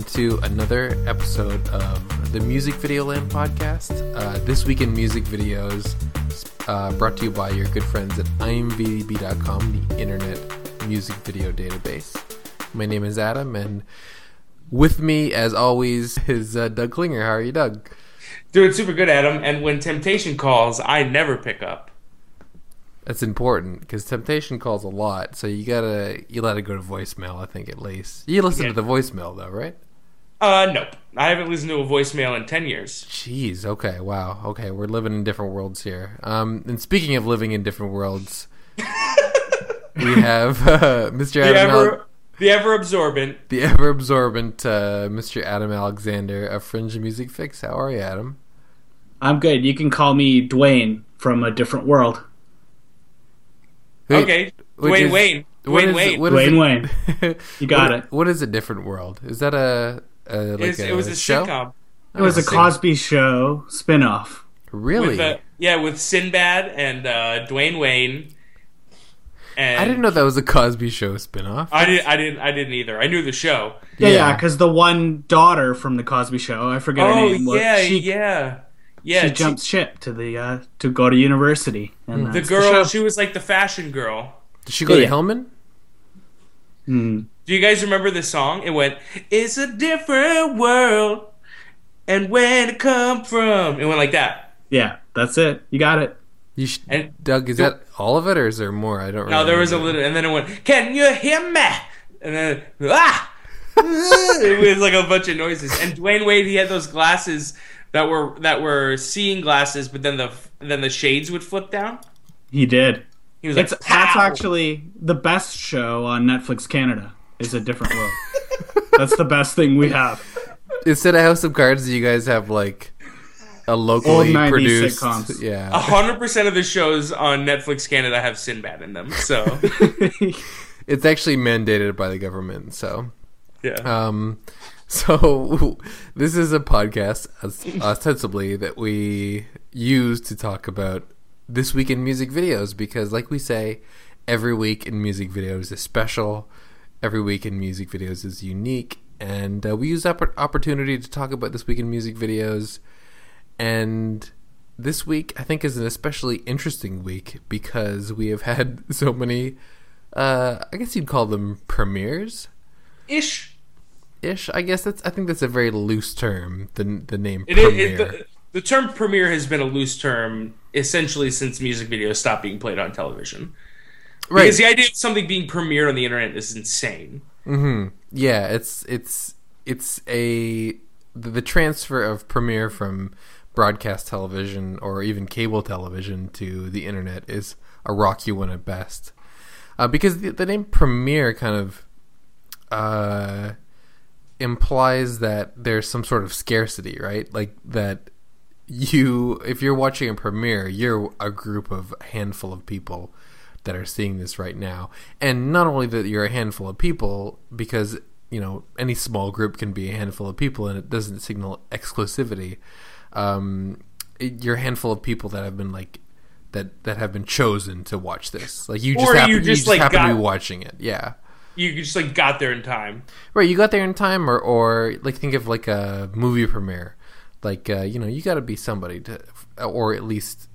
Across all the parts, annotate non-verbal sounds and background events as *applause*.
welcome to another episode of the Music Video Land podcast. Uh, this week in music videos, uh, brought to you by your good friends at imvdb.com, the internet music video database. My name is Adam, and with me, as always, is uh, Doug Klinger. How are you, Doug? Doing super good, Adam. And when temptation calls, I never pick up. That's important because temptation calls a lot, so you gotta you let it go to voicemail. I think at least you listen Yeah. to the voicemail though, right? Uh, nope. I haven't listened to a voicemail in 10 years. Jeez. Okay. Wow. Okay. We're living in different worlds here. Um, and speaking of living in different worlds, *laughs* we have *laughs* uh, Mr. The Adam, Al- ever, the ever absorbent. the ever absorbent uh, Mr. Adam Alexander of Fringe Music Fix. How are you, Adam? I'm good. You can call me Dwayne from a different world. Wait, Okay. which Dwayne is- Wayne. what Dwayne is- Wayne. what is Dwayne it- Wayne. *laughs* You got what- it. What is a different world? Is that a, a like It was, a it was a show? sitcom. It was a Oh, Cosby Show spinoff. Really? With, uh, yeah, with Sinbad and uh, Dwayne Wayne. And I didn't know that was a Cosby Show spinoff. I didn't. I didn't. I didn't either. I knew the show. Yeah, Yeah. yeah, because the one daughter from the Cosby Show, I forget her Oh name. was- yeah, she, yeah, yeah. she she- jumps ship to the uh, to go to university. And the girl. show. she was like the fashion girl. Did she go Yeah, to. Hillman? Hmm. Do you guys remember this song? It went, "It's a different world, and where to come from." It went like that. Yeah, that's it. You got it. You sh- And Doug, is that all of it, or is there more? I don't. no, there was a little, and then it went, "Can you hear me?" And then ah, *laughs* it was like a bunch of noises. And Dwayne Wade, he had those glasses that were that were seeing glasses, but then the then the shades would flip down. He did. He was like, It's that's actually the best show on Netflix Canada. Is a different world. that's the best thing we have. Instead of House of Cards, you guys have like a locally produced? sitcoms. Yeah, hundred percent of the shows on Netflix Canada have Sinbad in them. So *laughs* it's actually mandated by the government. So, yeah, um, *laughs* so this is a podcast ostensibly that we use to talk about this week in music videos because, like we say, every week in music videos is special. Every week in music videos is unique, and uh, we use that opportunity to talk about this week in music videos. And this week, I think, is an especially interesting week because we have had *laughs* so many. Uh, I guess you'd call them premieres ish. ish. I guess that's. I think that's a very loose term. The the name It, premiere. it, the, the term premiere has been a loose term essentially since music videos stopped being played on television. Right. Because the idea of something being premiered on the internet is insane. hmm Yeah. It's it's it's a the, transfer of premiere from broadcast television or even cable television to the internet is a rocky one at best. Uh, because the, the name premiere kind of uh, implies that there's some sort of scarcity, right? Like that you, if you're watching a premiere, you're a group of a handful of people that are seeing this right now. And not only that you're a handful of people, because, you know, any small group can be a handful of people and it doesn't signal exclusivity. Um, it, you're a handful of people that have been like, that, that have been chosen to watch this. Like you just Or happen, you you just, just like, happen to be watching it. Yeah. You just like got there in time. Right, you got there in time, or or like think of like a movie premiere, like uh, you know you got to be somebody to, or at least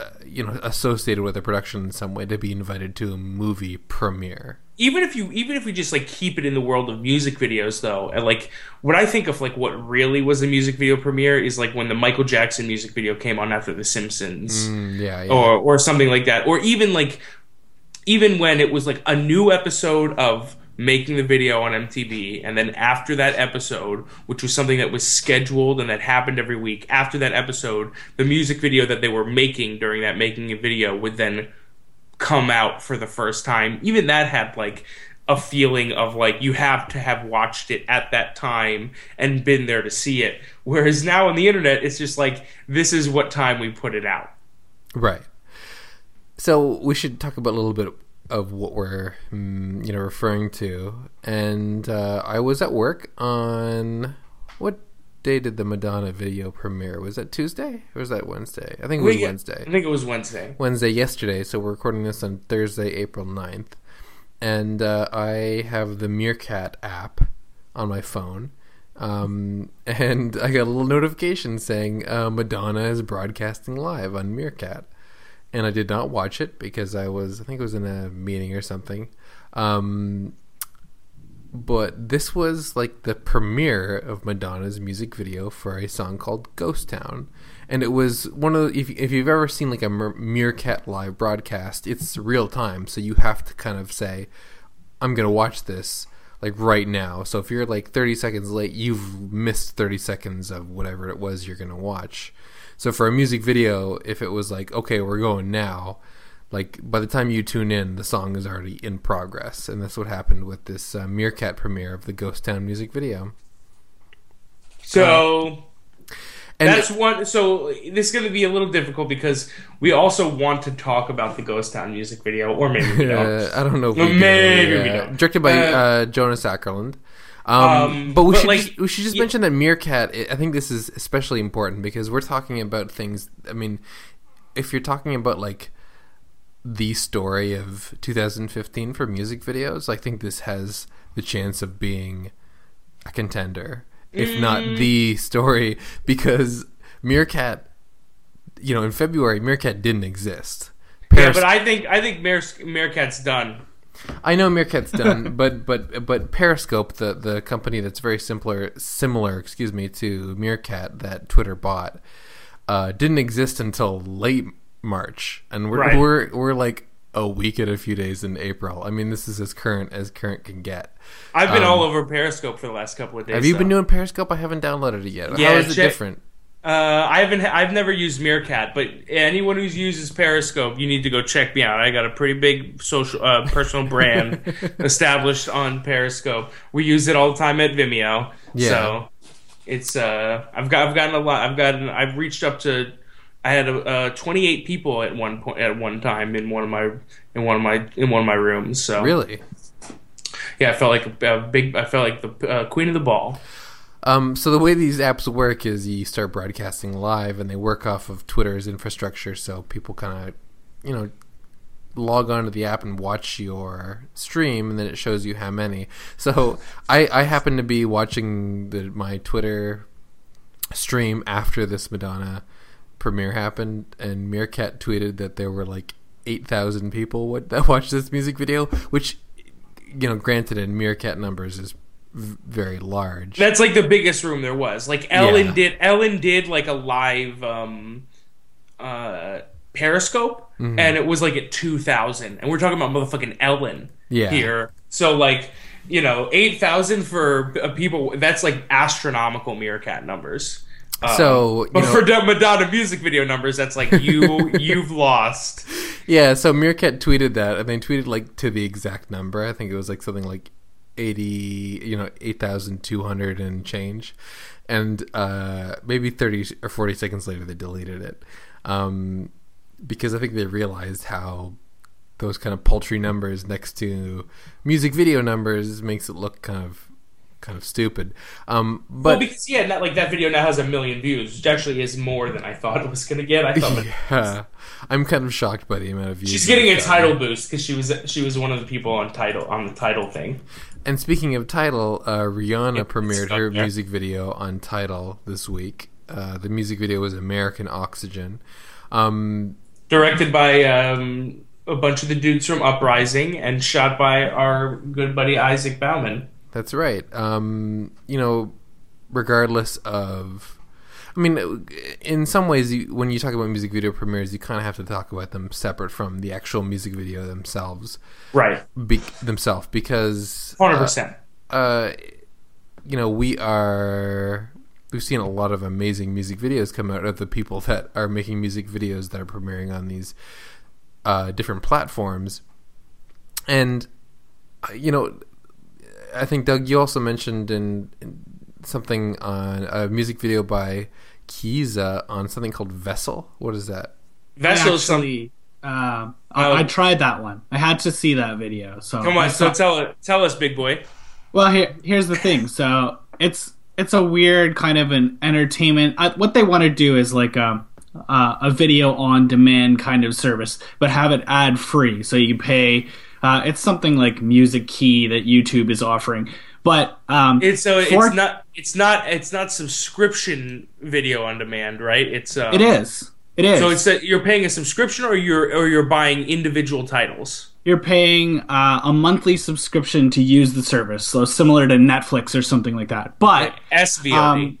uh, you know associated with a production in some way to be invited to a movie premiere. Even if you even if we just like keep it in the world of music videos though, and like what I think of like what really was a music video premiere is like when the Michael Jackson music video came on after The Simpsons. Mm, yeah, yeah. or or something like that or even like even when it was like a new episode of making the video on MTV and then after that episode which was something that was scheduled and that happened every week after that episode the music video that they were making during that making a video would then come out for the first time. Even that had like a feeling of like you have to have watched it at that time and been there to see it. Whereas now on the internet it's just like this is what time we put it out. Right. So we should talk about a little bit of what we're mm, you know referring to. And uh, I was at work on what day did the Madonna video premiere? Was that Tuesday or was that Wednesday? I think it was We- Wednesday. I think it was Wednesday. Wednesday yesterday, so we're recording this on Thursday, April 9th. and uh, I have the Meerkat app on my phone. Um, *laughs* and I got a little notification saying uh, Madonna is broadcasting live on Meerkat, and I did not watch it because I was I think it was in a meeting or something. Um, but this was like the premiere of Madonna's music video for a song called Ghost Town. And it was one of the, if, if you've ever seen like a Meerkat live broadcast, it's real time, so you have to kind of say, I'm going to watch this like right now. So if you're like 30 seconds late, you've missed 30 seconds of whatever it was you're going to watch. So for a music video, if it was like, okay, we're going now, like by the time you tune in, the song is already in progress, and that's what happened with this uh, Meerkat premiere of the Ghost Town music video. So. And that's one. So this is going to be a little difficult because we also want to talk about the Ghost Town music video, or maybe we *laughs* don't. Uh, I don't know. maybe do. we don't. Directed by uh, uh, Jonas Åkerlund. Um, um, but we but should like, just, we should just yeah. mention that Meerkat. I think this is especially important because we're talking about things. I mean, if you're talking about like the story of 2015 for music videos, I think this has the chance of being a contender, if mm. not the story, because Meerkat, you know, in February, Meerkat didn't exist. Paris- yeah, but I think I think Meerkat's done. I know Meerkat's done, *laughs* but but but Periscope, the the company that's very simpler similar, excuse me, to Meerkat that Twitter bought, uh, didn't exist until late March, and we're right. we're we're like a week and a few days in April. I mean, this is as current as current can get. I've been um, all over Periscope for the last couple of days. Have you been doing Periscope? I haven't downloaded it yet. Yeah, How is check, it different? Uh, I haven't. I've never used Meerkat, but anyone who uses Periscope, you need to go check me out. I got a pretty big social, uh, personal brand *laughs* established on Periscope. We use it all the time at Vimeo. Yeah. So it's. Uh, I've got. I've gotten a lot. I've gotten. I've reached up to I had uh, 28 people at one point at one time in one of my in one of my in one of my rooms. So really, yeah, I felt like a, a big. I felt like the uh, queen of the ball. Um, so the way these apps work is you start broadcasting live, and they work off of Twitter's infrastructure. So people kind of, you know, log onto the app and watch your stream, and then it shows you how many. So *laughs* I, I happen to be watching the, my Twitter stream after this Madonna premiere happened, and Meerkat tweeted that there were like eight thousand people that *laughs* watched this music video, which you know, granted, in Meerkat numbers is very large. That's like the biggest room there was. Like Ellen yeah. did, Ellen did like a live um, uh, Periscope, mm-hmm. and it was like at two thousand, and we're talking about motherfucking Ellen yeah. here. So like you know, eight thousand for people. That's like astronomical Meerkat numbers. Um, so, but know, for Madonna music video numbers, that's like you *laughs* you've lost. Yeah, so Meerkat tweeted that, and they tweeted like to the exact number. I think it was like something like eighty, you know, eight thousand two hundred and change, and uh, maybe thirty or forty seconds later they deleted it, um, because I think they realized how those kind of paltry numbers next to music video numbers makes it look kind of kind of stupid. Um, but well, because yeah, not like that video now has a million views, which actually is more than I thought it was going to get. I thought, *laughs* yeah, I'm kind of shocked by the amount of views. She's getting a Tidal boost because she was she was one of the people on Tidal on the Tidal thing. And speaking of Tidal, uh, Rihanna yeah, premiered her yeah. music video on Tidal this week. Uh, the music video was American Oxygen. Um, Directed by um, a bunch of the dudes from Uprising and shot by our good buddy Isaac Bauman. That's right. Um, you know, regardless of, I mean, in some ways, you, when you talk about music video premieres, you kind of have to talk about them separate from the actual music video themselves, right? Be, themselves, because hundred uh, percent. Uh, you know, we are. We've seen a lot of amazing music videos come out of the people that are making music videos that are premiering on these uh, different platforms, and uh, you know I think Doug, you also mentioned in, in something on a music video by Kiza on something called Vessel. What is that? Vessel actually. Uh, I, I, tried that one. I had to see that video. So come on, so tell tell us, big boy. Well, here here's the thing. So it's it's a weird kind of an entertainment. I, what they want to do is like a um, uh, a video on demand kind of service, but have it ad free. So you pay Uh, it's something like Music Key that YouTube is offering. But um, It's so for- it's not it's not it's not subscription video on demand, right? It's uh, It is. It is. So it's that you're paying a subscription, or you're or you're buying individual titles. You're paying uh, a monthly subscription to use the service, so similar to Netflix or something like that. But SVOD. Um,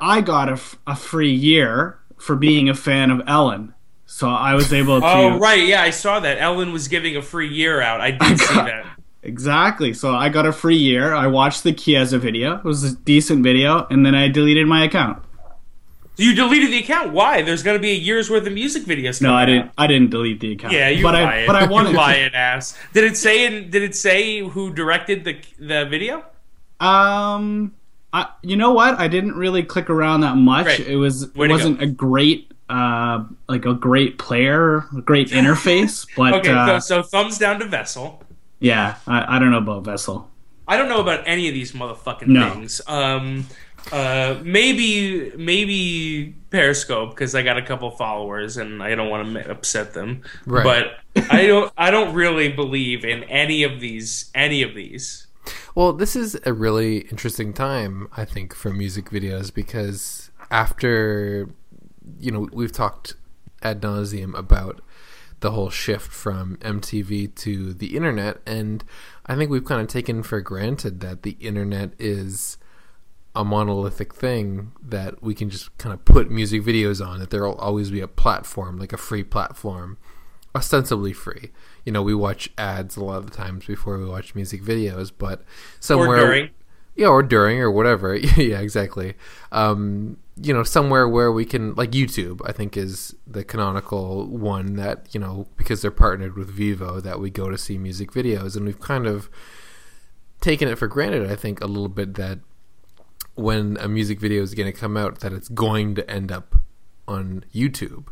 I got a, f- a free year for being a fan of Ellen, so I was able to. oh right, yeah, I saw that. Ellen was giving a free year out. I did *laughs* see that. Exactly. So I got a free year. I watched the Chiesa video. It was a decent video, and then I deleted my account. So you deleted the account. Why? There's going to be a year's worth of music videos. No, I out. didn't. I didn't delete the account. Yeah, you but lying. I but I wanted *laughs* you lying ass. Did it say? In, did it say who directed the the video? Um, I, you know what? I didn't really click around that much. It was it Way wasn't a great uh like a great player, a great *laughs* interface, but Okay, uh, so, so thumbs down to Vessel. Yeah, I, I don't know about Vessel. I don't know about any of these motherfucking No. things. Um, uh, maybe maybe Periscope because I got a couple followers and I don't want to upset them. Right. But I don't I don't really believe in any of these any of these. Well, this is a really interesting time, I think, for music videos because after, you know, we've talked ad nauseum about the whole shift from MTV to the internet, and I think we've kind of taken for granted that the internet is a monolithic thing that we can just kind of put music videos on, that there will always be a platform, like a free platform, ostensibly free. You know, we watch ads a lot of the times before we watch music videos, but somewhere. Yeah, or during or whatever. *laughs* yeah, exactly. Um, you know, somewhere where we can like YouTube, I think is the canonical one that, you know, because they're partnered with Vevo that we go to see music videos and we've kind of taken it for granted, I think, a little bit that when a music video is going to come out that it's going to end up on YouTube.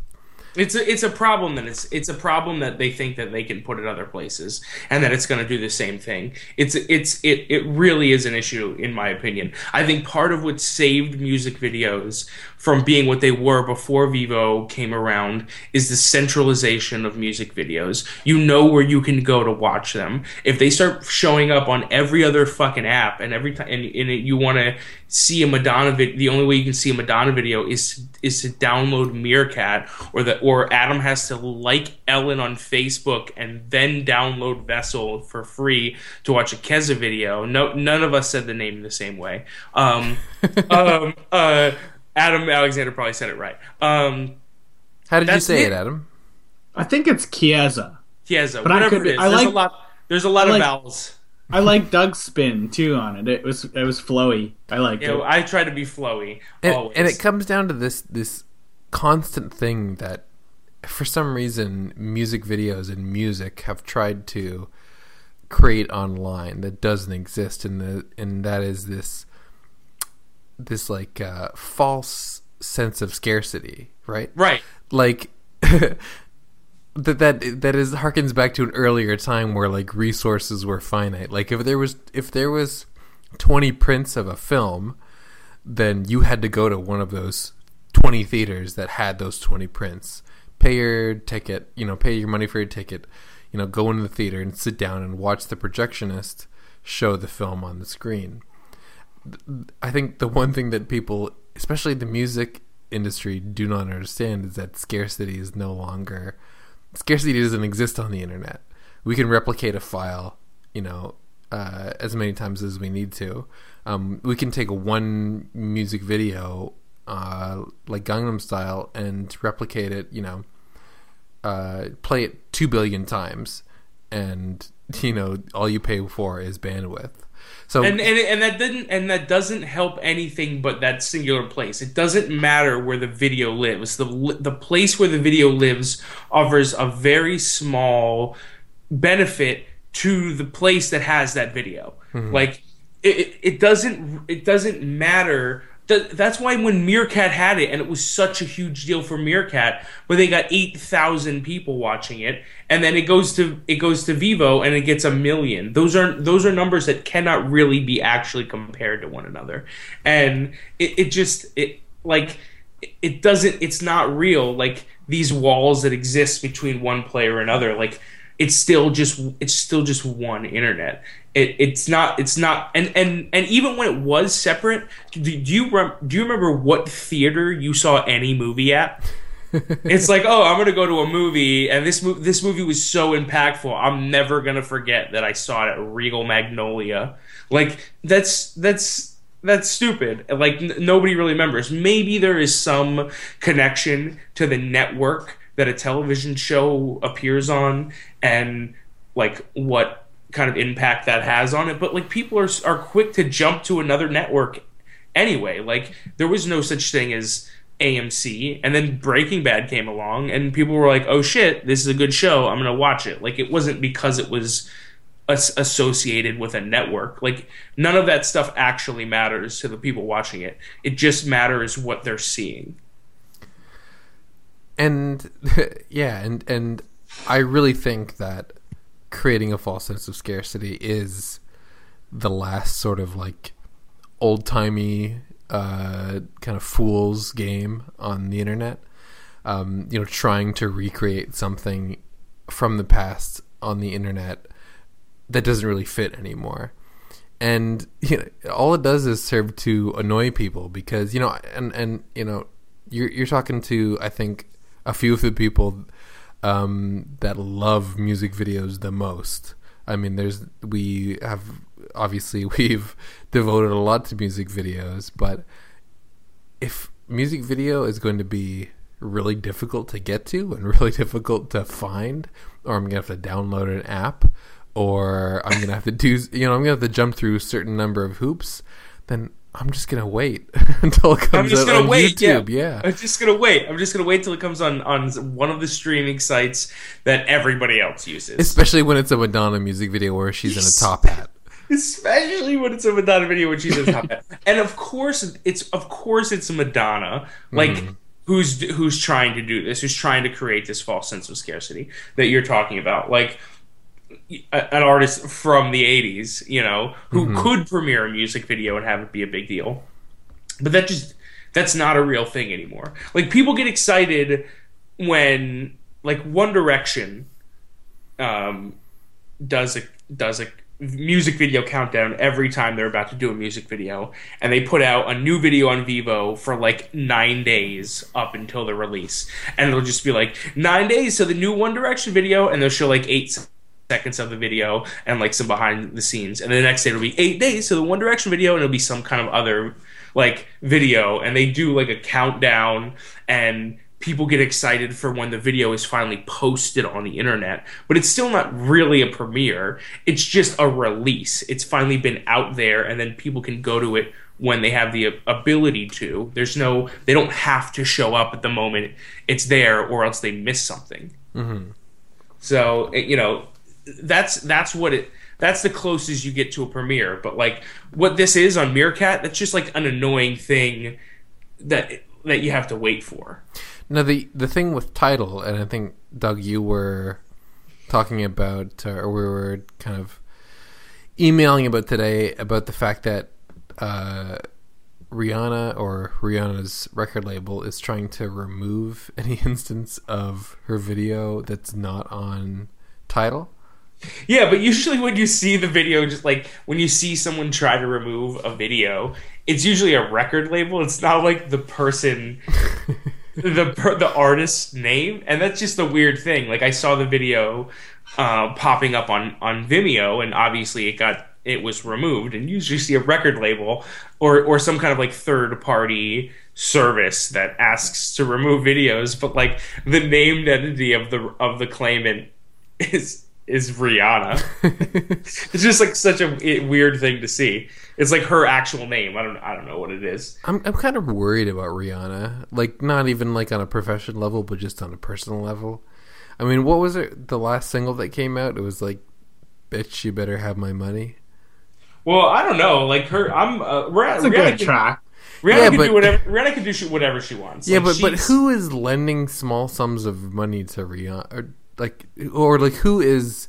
It's a, it's a problem that it's it's a problem that they think that they can put it other places and that it's going to do the same thing. It's it's it it really is an issue in my opinion. I think part of what saved music videos from being what they were before Vevo came around is the centralization of music videos. You know where you can go to watch them. If they start showing up on every other fucking app and every time and, and you want to see a Madonna video, the only way you can see a Madonna video is is to download Meerkat or the or Adam has to like Ellen on Facebook and then download Vessel for free to watch a Keza video. No, none of us said the name the same way. Um, *laughs* um, uh, Adam Alexander probably said it right. Um, How did you say it. it, Adam? I think it's Chiesa. Keza, But I whatever could- it is. I there's a like- lot. There's a lot I of vowels. I like Doug's spin too on it. It was it was flowy. I liked You know, it. I try to be flowy and, always. and it comes down to this this constant thing that for some reason music videos and music have tried to create online that doesn't exist and the and that is this this like uh, false sense of scarcity right right. like *laughs* that that that is harkens back to an earlier time where like resources were finite. Like if there was if there was twenty prints of a film, then you had to go to one of those twenty theaters that had those twenty prints. Pay your ticket, you know, pay your money for your ticket, you know, go into the theater and sit down and watch the projectionist show the film on the screen. I think the one thing that people, especially the music industry, do not understand is that scarcity is no longer scarcity doesn't exist on the internet. We can replicate a file, you know, uh, as many times as we need to. Um, we can take one music video, uh, like Gangnam Style, and replicate it, you know, uh, play it two billion times, and you know, all you pay for is bandwidth. So and, and and that didn't and that doesn't help anything but that singular place. It doesn't matter where the video lives. The the place where the video lives offers a very small benefit to the place that has that video. Like it, it, it doesn't it doesn't matter. Th- That's why when Meerkat had it, and it was such a huge deal for Meerkat, where they got eight thousand people watching it, and then it goes to it goes to Vevo and it gets a million. Those are those are numbers that cannot really be actually compared to one another, and it, it just it like it doesn't it's not real like these walls that exist between one player and another like it's still just it's still just one internet. It, it's not it's not and and and even when it was separate, do, do you rem, do you remember what theater you saw any movie at? *laughs* it's like, oh, I'm gonna go to a movie, and this movie this movie was so impactful. I'm never gonna forget that I saw it at Regal Magnolia. Like that's that's that's stupid. Like n- nobody really remembers. Maybe there is some connection to the network that a television show appears on, and like what kind of impact that has on it. But like people are are quick to jump to another network anyway. Like there was no such thing as AMC, and then Breaking Bad came along, and people were like, "Oh shit, this is a good show. I'm gonna watch it." Like it wasn't because it was as- associated with a network. Like none of that stuff actually matters to the people watching it. It just matters what they're seeing. And *laughs* yeah, and and I really think that creating a false sense of scarcity is the last sort of like old timey uh, kind of fool's game on the internet. Um, you know, trying to recreate something from the past on the internet that doesn't really fit anymore. And *laughs* you know, all it does is serve to annoy people because you know, and and you know, you're you're talking to I think a few of the people um, that love music videos the most. I mean, there's we have obviously *laughs* we've devoted a lot to music videos, but if music video is going to be really difficult to get to and *laughs* really difficult to find, or I'm gonna have to download an app, or I'm gonna have to do you know I'm gonna have to jump through a certain number of hoops, then I'm just gonna wait *laughs* until it comes I'm just out gonna on wait. YouTube. Yeah. Yeah. I'm just gonna wait. I'm just gonna wait till it comes on on one of the streaming sites that everybody else uses. especially when it's a Madonna music video where she's in a top hat. especially when it's a Madonna video when she's in a top hat. *laughs* And of course, it's of course it's a Madonna, like mm-hmm. who's who's trying to do this, who's trying to create this false sense of scarcity that you're talking about, like an artist from the '80s, you know, who could premiere a music video and have it be a big deal, but that just that's not a real thing anymore. Like people get excited when like One Direction um, does a does a music video countdown every time they're about to do a music video and they put out a new video on Vevo for like nine days up until the release. And it'll just be like nine days to the new one direction video and they'll show like eight se- seconds of the video and like some behind the scenes. And then the next day it'll be eight days to the one direction video and it'll be some kind of other like video. And they do like a countdown and people get excited for when the video is finally posted on the internet. But it's still not really a premiere. It's just a release. It's finally been out there and then people can go to it when they have the ability to. There's no they don't have to show up at the moment it's there or else they miss something. Mm-hmm. So it- you know that's that's what it that's the closest you get to a premiere but like what this is on meerkat that's just like an annoying thing that that you have to wait for Now the the thing with Tidal, and I think Doug, you were talking about, uh, or we were kind of emailing about today about the fact that uh, Rihanna or Rihanna's record label is trying to remove *laughs* any instance of her video that's not on Tidal. Yeah, but usually when you see the video, just like when you see someone try to remove a video, it's usually a record label. It's not like the person, *laughs* the the artist's name, and that's just a weird thing. Like I saw the video uh, popping up on on Vimeo, and obviously it got it was removed. And you usually see a record label or or some kind of like third party service that asks to remove videos, but like the named entity of the of the claimant *laughs* is is Rihanna. *laughs* it's just like such a weird thing to see. It's like her actual name. I don't I don't know what it is. I'm I'm kind of worried about Rihanna, like not even like on a professional level, but just on a personal level. I mean, what was it? The last single that came out, it was like, "Bitch, you better have my money." Well, I don't know. Like her, I'm uh, Rihanna. It's a Rihanna good can, track. Rihanna Yeah, can but- do whatever. Rihanna can do whatever she wants. Yeah, Like, but but who is lending small sums of money to Rihanna, or like, or like who is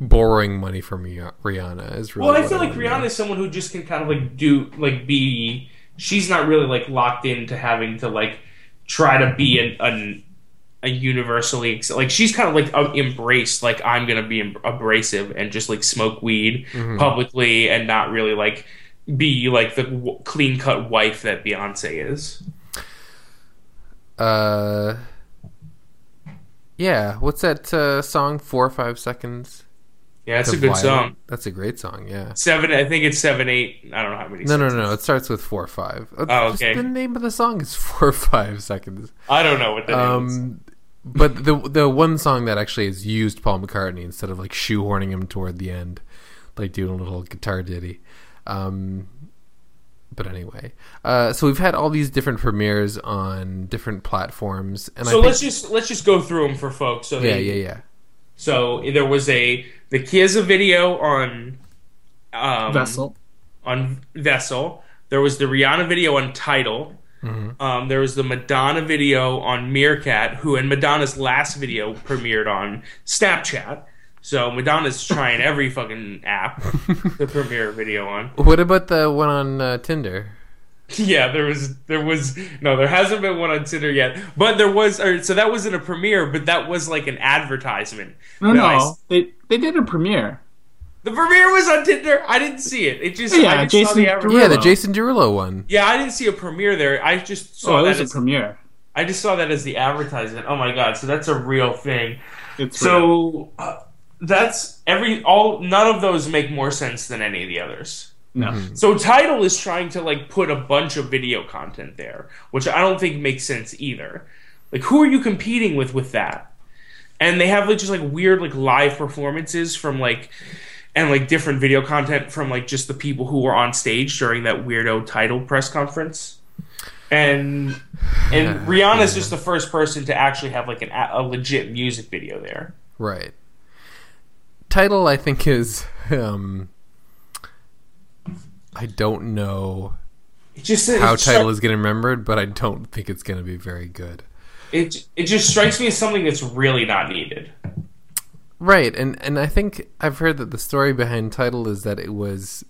borrowing money from Rihanna? Is really Well, I feel like know. Rihanna is someone who just can kind of like do like be. She's not really like locked into having to like try to be an, an a universally like she's kind of like embraced like I'm gonna be abrasive and just like smoke weed publicly and not really like be like the w- clean cut wife that Beyonce is. Uh, yeah. What's that uh, song? Four or five seconds. Yeah, that's a good Violet? song. That's a great song. Yeah. Seven, I think it's seven, eight. I don't know how many. No, no, no, no. It starts with four or five. Uh, Oh, okay. The name of the song is *laughs* four or five seconds. I don't know what that is. Um, but the the one song that actually has used Paul McCartney instead of like shoehorning him toward the end, like doing a little guitar ditty. Um, but anyway, uh, so we've had all these different premieres on different platforms, and So I think, let's just let's just go through them for folks. So yeah, they, yeah, yeah. So there was a the Kiza video on um, Vessel. on Vessel. There was the Rihanna video on Tidal. Um, there was the Madonna video on Meerkat, who and Madonna's last video premiered on Snapchat. So Madonna's trying every fucking app to *laughs* premiere a video on. What about the one on uh, Tinder? *laughs* Yeah, there was there was no, there hasn't been one on Tinder yet, but there was. Or, so that wasn't a premiere, but that was like an advertisement. No, that I no, they they did a premiere. the premiere was on Tinder. I didn't see it. It just Yeah, I just Jason saw the Derulo. Yeah, the Jason Derulo one. Yeah, I didn't see a premiere there. I just saw Oh, it that was a as, premiere. I just saw that as the advertisement. Oh my god! So that's a real thing. It's real. So uh, that's every all. None of those make more sense than any of the others. no. Mm-hmm. So Tidal is trying to like put a bunch of video content there, which I don't think makes sense either. Like, who are you competing with with that? And they have like just like weird like live performances from like and like different video content from like just the people who were on stage during that weirdo Tidal press conference. And and Rihanna's just the first person to actually have like an, a legit music video there. Right. Tidal, I think, is. Um, I don't know It just how it Tidal stri- is getting remembered, but I don't think it's going to be very good. it it just strikes me as something that's really not needed. Right, and and I think I've heard that the story behind Tidal is that it was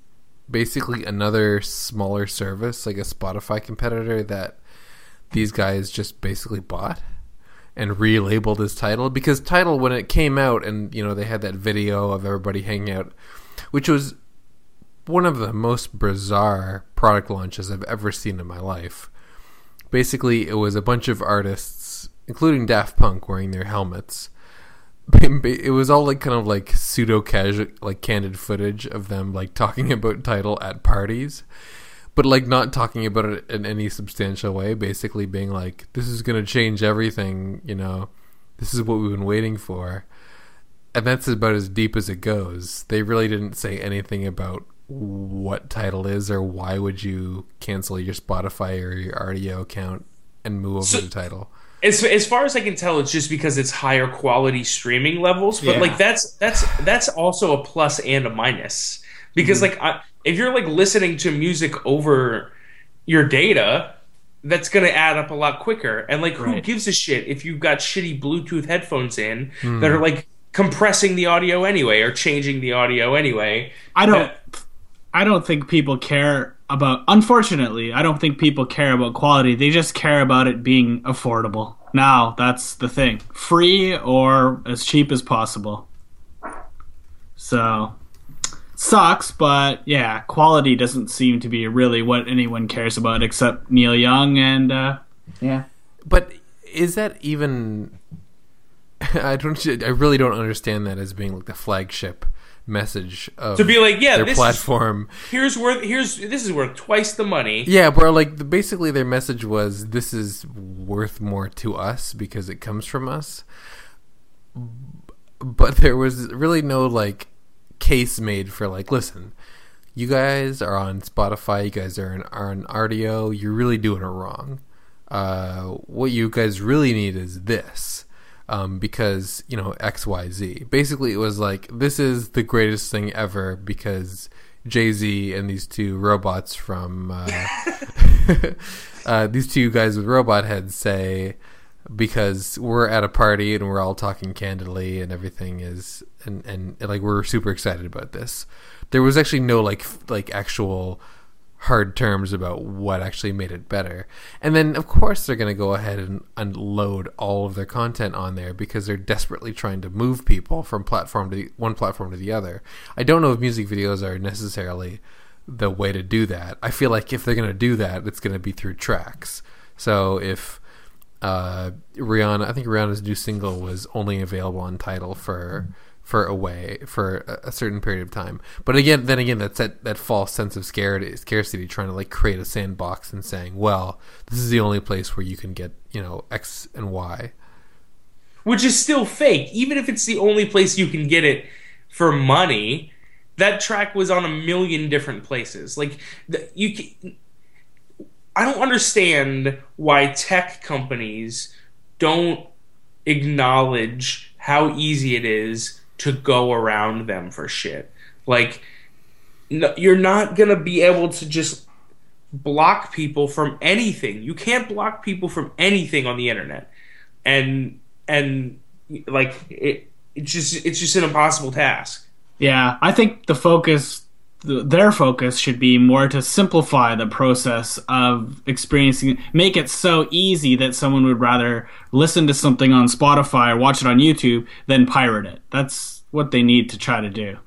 basically another smaller service, like a Spotify competitor that these guys just basically bought and relabeled as Tidal because Tidal when it came out and you know they had that video of everybody hanging out which was one of the most bizarre product launches I've ever seen in my life. Basically, it was a bunch of artists, including Daft Punk, wearing their helmets. *laughs* It was all like kind of like pseudo casual, like candid footage of them like talking *laughs* about Tidal at parties, but like not talking about it in any substantial way. Basically, being like, "This is gonna change everything," you know. This is what we've been waiting for, and that's about as deep as it goes. They really didn't say anything about what Tidal is or why would you cancel your Spotify or your Rdio account and move over So- to Tidal. As, as far as I can tell, it's just because it's higher quality streaming levels. But Yeah. like that's that's that's also a plus and a minus because mm-hmm. like I, if you're like listening to music over your data, that's gonna add up a lot quicker. And like, who gives a shit if you've got shitty Bluetooth headphones in hmm. that are like compressing the audio anyway or changing the audio anyway? I don't. I don't think people care about. Unfortunately, I don't think people care about quality. They just care about it being affordable. Now that's the thing: free or as cheap as possible. So sucks, but yeah, quality doesn't seem to be really what anyone cares about except Neil Young and uh, yeah. But is that even? *laughs* I don't. I really don't understand that as being like the flagship message of To be like, yeah, their this is, platform. here's worth here's this is worth twice the money. Yeah, but like the, basically their message was this is worth more to us because it comes from us. But there was really no like case made for like listen, you guys are on Spotify, you guys are on, are on Rdio, you're really doing it wrong. Uh, what you guys really need is this. Um, because you know X Y Z. Basically, it was like this is the greatest thing ever because Jay Z and these two robots from uh, *laughs* *laughs* uh, these two guys with robot heads say because we're at a party and we're all talking candidly and everything is and, and like we're super excited about this. There was actually no like f- like actual hard terms about what actually made it better. And then, of course, they're going to go ahead and unload all of their content on there because they're desperately trying to move people from platform to the, one platform to the other. I don't know if music videos are necessarily the way to do that. I feel like if they're going to do that, it's going to be through tracks. So if uh, Rihanna, I think Rihanna's new single was only available on Tidal for for away for a, certain period of time. But again, then again, that's that, that false sense of scarcity, scarcity, trying to like create a sandbox and saying, well, this is the only place where you can get you know X and Y, which is still fake. Even if it's the only place you can get it for money, that track was on a million different places. Like you. Can, I don't understand why tech companies don't acknowledge how easy it is to go around them for shit. Like, no, you're not gonna be able to just block people from anything. You can't block people from anything on the internet, and and like it, it's just it's just an impossible task. Yeah, I think the focus their focus should be more to simplify the process of experiencing make it so easy that someone would rather listen to something on Spotify or watch it on YouTube than pirate it. That's what they need to try to do.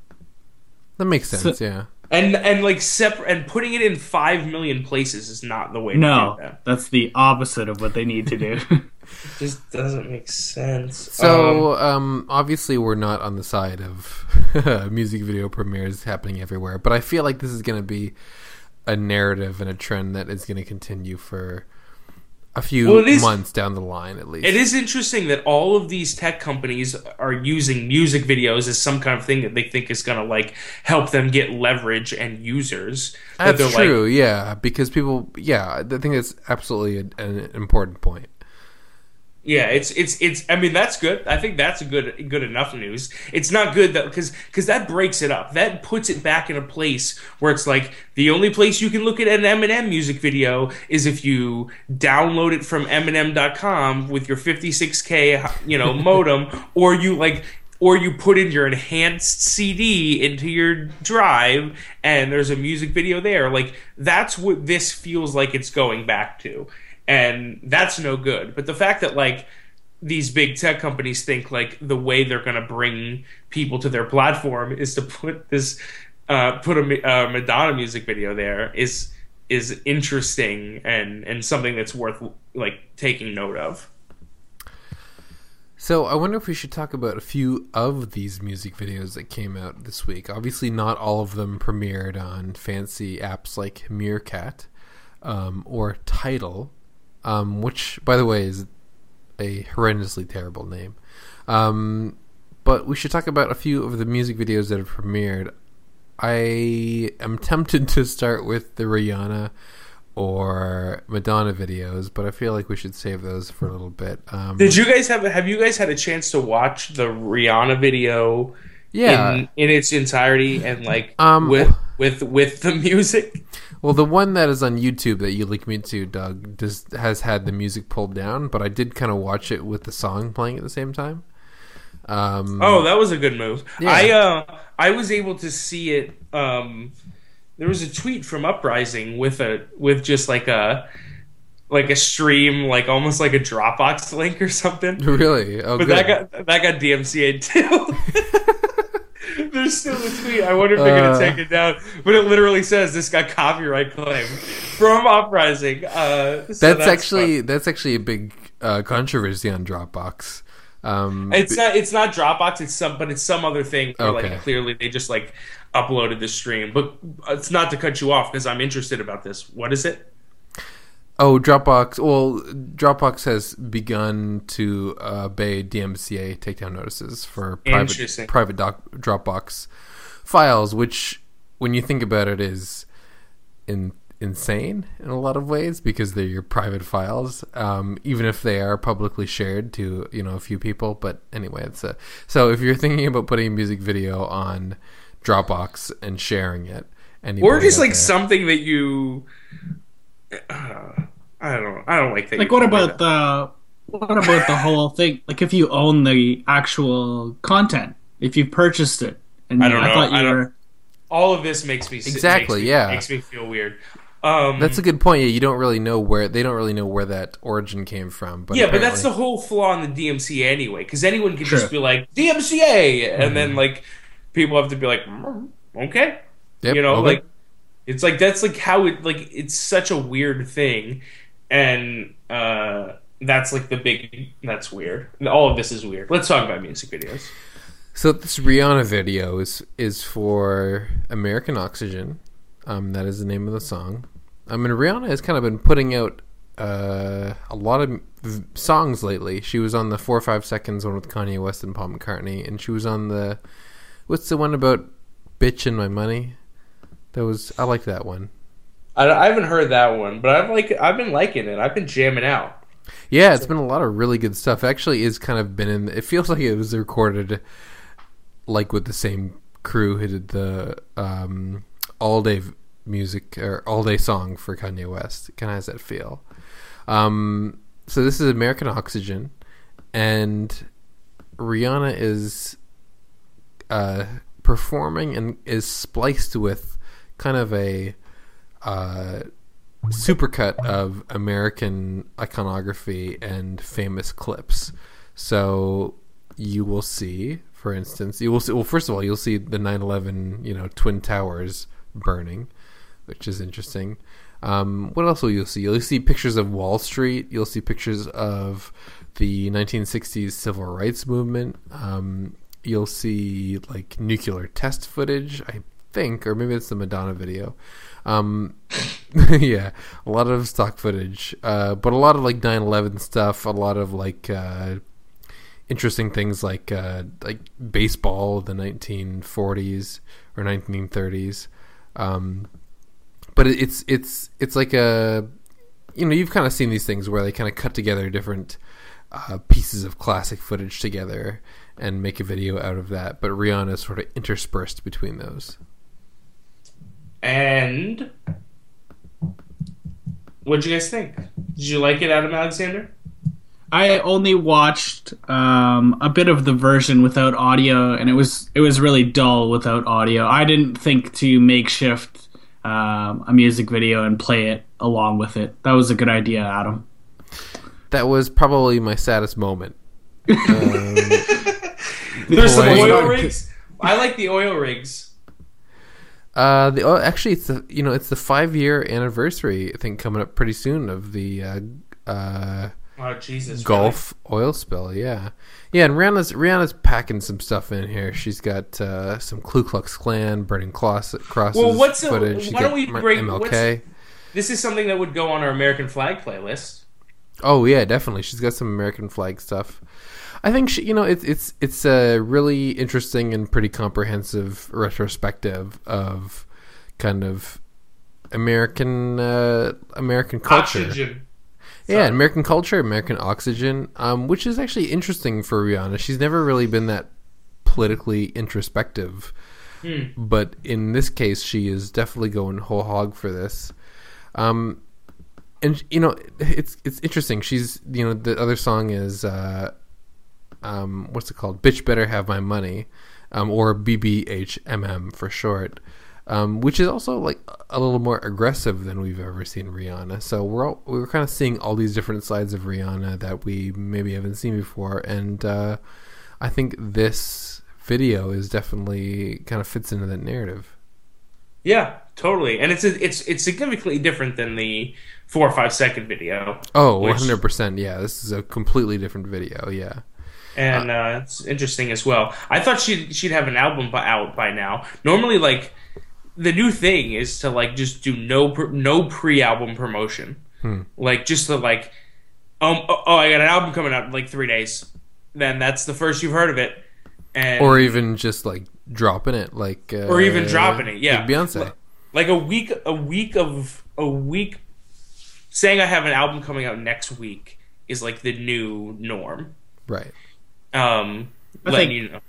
That makes sense, so, yeah. And and like separate and putting it in 5 million places is not the way no, to do that. That's the opposite of what they need to do. *laughs* Just doesn't make sense. So, um, um, obviously, we're not on the side of *laughs* music video premieres happening everywhere, but I feel like this is going to be a narrative and a trend that is going to continue for a few well, is, months down the line at least. It is interesting that all of these tech companies are using music videos as some kind of thing that they think is going to like help them get leverage and users. That's that true, like, yeah, because people, yeah, I think that's absolutely a, an important point. Yeah, it's it's it's. I mean, that's good. I think that's a good good enough news. It's not good that because because that breaks it up. That puts it back in a place where it's like the only place you can look at an Eminem music video is if you download it from Eminem.com with your 56k you know *laughs* modem, or you like or you put in your enhanced CD into your drive and there's a music video there. Like that's what this feels like it's going back to and that's no good. But the fact that like these big tech companies think like the way they're going to bring people to their platform is to put this uh, put a uh, Madonna music video there is is interesting and and something that's worth like taking note of. So I wonder if we should talk about a few of these music videos that came out this week. Obviously, not all of them premiered on fancy apps like Meerkat um, or Tidal, um, which, by the way, is a horrendously terrible name. Um, but we should talk about a few of the music videos that have premiered. I am tempted to start with the Rihanna or Madonna videos, but I feel like we should save those for a little bit. Um, Did you guys have have you guys had a chance to watch the Rihanna video? Yeah, in, in its entirety and like um, with with with the music. Well, the one that is on YouTube that you linked me to, Doug, just has had the music pulled down, but I did kind of watch it with the song playing at the same time. Um, oh, that was a good move. Yeah. I uh, I was able to see it. Um, there was a tweet from Uprising with a with just like a like a stream, like almost like a Dropbox link or something. *laughs* Really? Oh, but good. that got that got DMCA too. *laughs* *laughs* There's still a tweet. I wonder if they're gonna uh, take it down. But it literally says this got copyright claim from Uprising. Uh, so that's, that's, actually fun. that's actually a big uh, controversy on Dropbox. Um, it's not it's not Dropbox. It's some, but it's some other thing. Where, okay. Like clearly they just like uploaded the stream. But it's not to cut you off because I'm interested about this. What is it? Oh, Dropbox. Well, Dropbox has begun to obey DMCA takedown notices for private private doc, Dropbox files, which, when you think about it, is in, insane in a lot of ways because they're your private files, um, even if they are publicly shared to you know a few people. But anyway, it's a so if you're thinking about putting a music video on Dropbox and sharing it, or just like there, something that you. Uh, I don't. I don't like that. Like, what about the what about the whole thing? Like, if you own the actual content, if you purchased it, and I don't you, know. I thought you I were. All of this makes me exactly. Makes me, yeah, makes me feel weird. Um, That's a good point. Yeah, you don't really know where they don't really know where that origin came from. But yeah, but that's the whole flaw in the DMCA anyway, because anyone can just be like DMCA, and Mm-hmm. then like people have to be like, "Mm, okay, Yep, you know, okay. like it's like that's like how it like it's such a weird thing, and uh that's like the big that's weird. All of this is weird. Let's talk about music videos. So this Rihanna video is is for American Oxygen. Um, that is the name of the song. I mean, Rihanna has kind of been putting out uh, a lot of v- songs lately. She was on the four or five seconds one with Kanye West and Paul McCartney, and she was on the what's the one about bitch and my money? That was I like that one. I, I haven't heard that one, but I've like I've been liking it. I've been jamming out. Yeah, it's been a lot of really good stuff. Actually, is kind of been in. It feels like it was recorded like with the same crew who did the um, all day music or all day song for Kanye West. It kind of has that feel. Um, so this is American Oxygen, and Rihanna is uh, performing and is spliced with kind of a uh, supercut of American iconography and famous clips. So you will see, for instance, you will see. Well, first of all, you'll see the 9/11, you know, twin towers burning, which is interesting. Um, what else will you see? You'll see pictures of Wall Street. You'll see pictures of the 1960s civil rights movement. Um, you'll see like nuclear test footage, I think, or maybe it's the Madonna video. Um, *laughs* yeah, a lot of stock footage, uh, but a lot of like 9/11 stuff. A lot of like uh, interesting things like uh, like baseball, the 1940s or 1930s. Um, but it's it's it's like a you know you've kind of seen these things where they kind of cut together different uh, pieces of classic footage together and make a video out of that. But Rihanna is sort of interspersed between those. And what'd you guys think? Did you like it, Adam Alexander? I only watched um, a bit of the version without audio, and it was it was really dull without audio. I didn't think to makeshift um, a music video and play it along with it. That was a good idea, Adam. That was probably my saddest moment. Um, *laughs* *laughs* There's some oil rigs. I like the oil rigs. Uh, the oh, actually, it's the you know it's the five year anniversary. I think coming up pretty soon of the uh, uh, Oh Jesus! Gulf oil spill. Yeah, yeah. And Rihanna's Rihanna's packing some stuff in here. She's got uh, some Ku Klux Klan burning cross, crosses Well, what's the- footage. She's why don't we break- MLK? This is something that would go on our American flag playlist. Oh yeah, definitely. She's got some American flag stuff. I think she, you know, it's it's it's a really interesting and pretty comprehensive retrospective of kind of American uh, American culture. Oxygen. Yeah, American culture, American oxygen, um, which is actually interesting for Rihanna. She's never really been that politically introspective, Hmm. but in this case, she is definitely going whole hog for this. Um, and you know, it's it's interesting. She's you know the other song is uh, um, what's it called? Bitch better have my money, um, or BBHMM for short. Um, which is also like a little more aggressive than we've ever seen Rihanna. So we're all, we're kind of seeing all these different sides of Rihanna that we maybe haven't seen before, and uh, I think this video is definitely kind of fits into that narrative. Yeah, totally. And it's it's it's significantly different than the four or five second video. Oh, 100 percent. Yeah, this is a completely different video. Yeah. And uh, it's interesting as well. I thought she'd she'd have an album out by now. Normally, like the new thing is to like just do no no pre album promotion, like just to like, um, oh, oh, I got an album coming out in like three days. Then that's the first you've heard of it, and Or even just like dropping it, like uh, Or even dropping it, yeah. like Beyonce. like a week a week of a week saying I have an album coming out next week is like the new norm. Right. Um, I letting think- you know.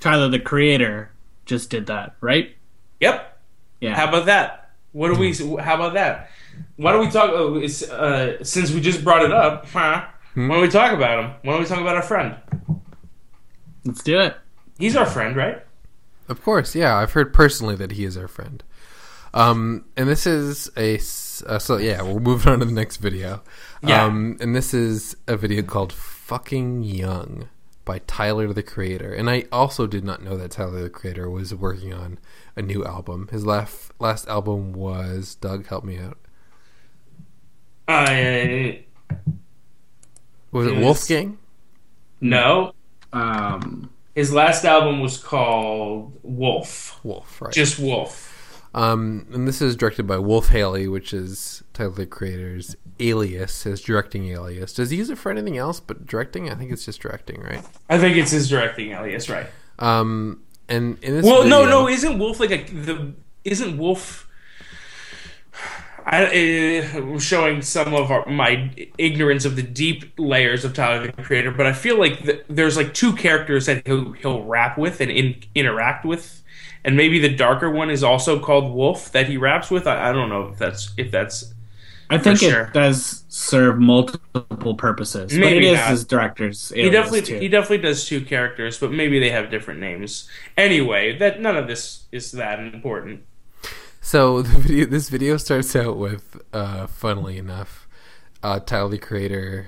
Tyler, the creator, just did that, right? Yep. Yeah. How about that? What do we? How about that? Why don't we talk? Oh, uh, since we just brought it up, huh? Why don't we talk about him? Why don't we talk about our friend? Let's do it. He's our friend, right? Of course, yeah. I've heard personally that he is our friend. Um, and this is a uh, so yeah, we're moving on to the next video. Yeah. Um, and this is a video called "Fucking Young" by Tyler the Creator. And I also did not know that Tyler the Creator was working on a new album. His last last album was Doug. Help me out. I Was it Yes. Wolfgang? no, Um, his last album was called Wolf. Wolf, right? Just Wolf. Um, and this is directed by Wolf Haley, which is Tyler the Creator's alias, his directing alias. Does he use it for anything else but directing? I think it's just directing, right? I think it's his directing alias, right? Um, and in this Well, no, video- no, isn't Wolf like a the isn't Wolf? I uh, showing some of our, my ignorance of the deep layers of Tyler the Creator, but I feel like th- there's like two characters that he'll he'll rap with and in, interact with, and maybe the darker one is also called Wolf that he raps with. I, I don't know if that's if that's I think sure. it does serve multiple purposes, but Maybe it is not. his director's. he definitely too. he definitely does two characters, but maybe they have different names. Anyway, that none of this is that important. So *laughs* the video, this video starts out with, uh, funnily enough, uh, Tyler the Creator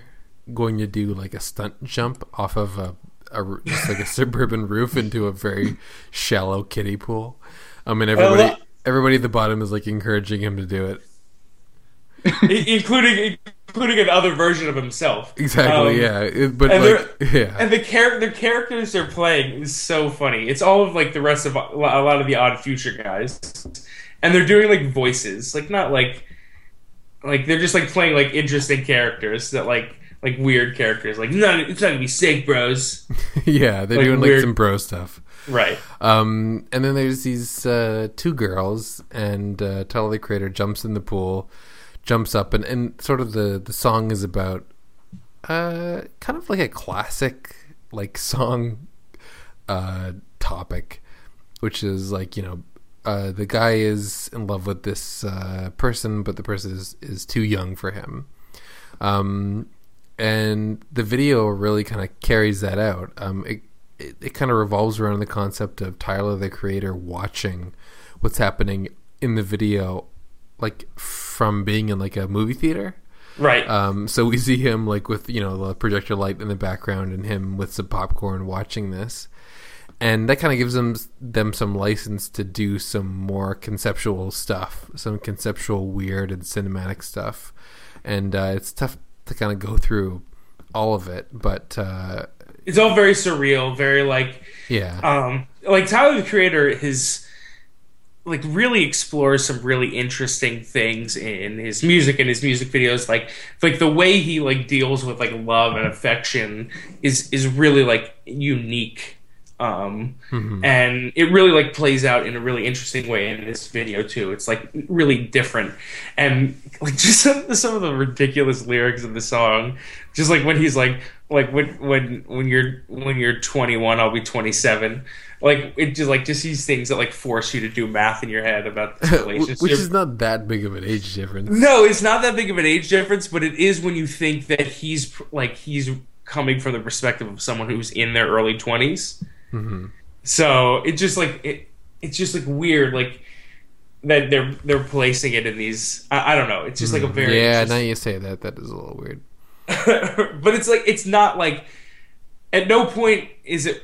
going to do like a stunt jump off of a, a just like a *laughs* suburban roof into a very shallow kiddie pool. I mean, everybody, lo- everybody at the bottom is like encouraging him to do it. Including including another version of himself. Exactly. Um, yeah. It- but and like, yeah. And the char- the characters they're playing is so funny. It's all of like the rest of a lot of the Odd Future guys, and they're doing like voices, like not like like they're just like playing like interesting characters that like like weird characters. Like no, it's not gonna be Snake Bros, *laughs* yeah. They're like doing like weird- some bro stuff. right? Um, and then there's these uh, two girls, and uh, Tyler the Creator jumps in the pool, jumps up, and, and sort of the, the song is about uh, kind of like a classic like *laughs* song uh, topic, which is like you know uh, the guy is in love with this uh, person, but the person is, is too young for him. Um, and the video really kind of carries that out. Um, it it, it kind of revolves around the concept of Tyler the creator watching what's happening in the video, like from being in like a movie theater. Right. Um, so we see him like with you know the projector light in the background and him with some popcorn watching this, and that kind of gives them them some license to do some more conceptual stuff, some conceptual weird and cinematic stuff, and uh, it's tough to kind of go through all of it, but uh, it's all very surreal, very like yeah, um like Tyler the Creator his like really explores some really interesting things in his music and his music videos like like the way he like deals with like love and affection is is really like unique um and it really like plays out in a really interesting way in this video too. It's like really different. And like *laughs* just some, some of the ridiculous lyrics of the song. Just like when he's like like when when when you're when you're 21 i'll be 27 like it just like just these things that like force you to do math in your head about *laughs* this relationship. Which is not that big of an age difference. no, it's not that big of an age difference, but it is when you think that he's like he's coming from the perspective of someone who's in their early 20s So it just like it, it's just like weird, like that they're they're placing it in these. I, I don't know. It's just like a very yeah, now you say that, that is a little weird. *laughs* but it's like it's not like at no point is it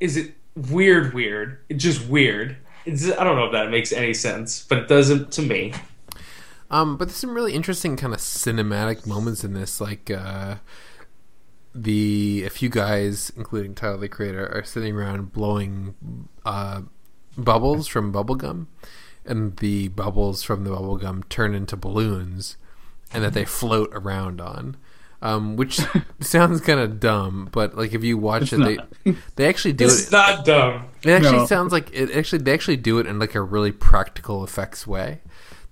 is it weird weird it's just weird it's, i don't know if that makes any sense but it doesn't to me Um, but there's some really interesting kind of cinematic moments in this. Like uh, the a few guys, including Tyler the Creator, are sitting around blowing uh, bubbles from bubblegum, and the bubbles from the bubblegum turn into balloons, and that they float around on. Um, which *laughs* sounds kind of dumb, but like if you watch It's it, not. they *laughs* they actually do it's it. not dumb It actually No. sounds like it. Actually, they actually do it in like a really practical effects way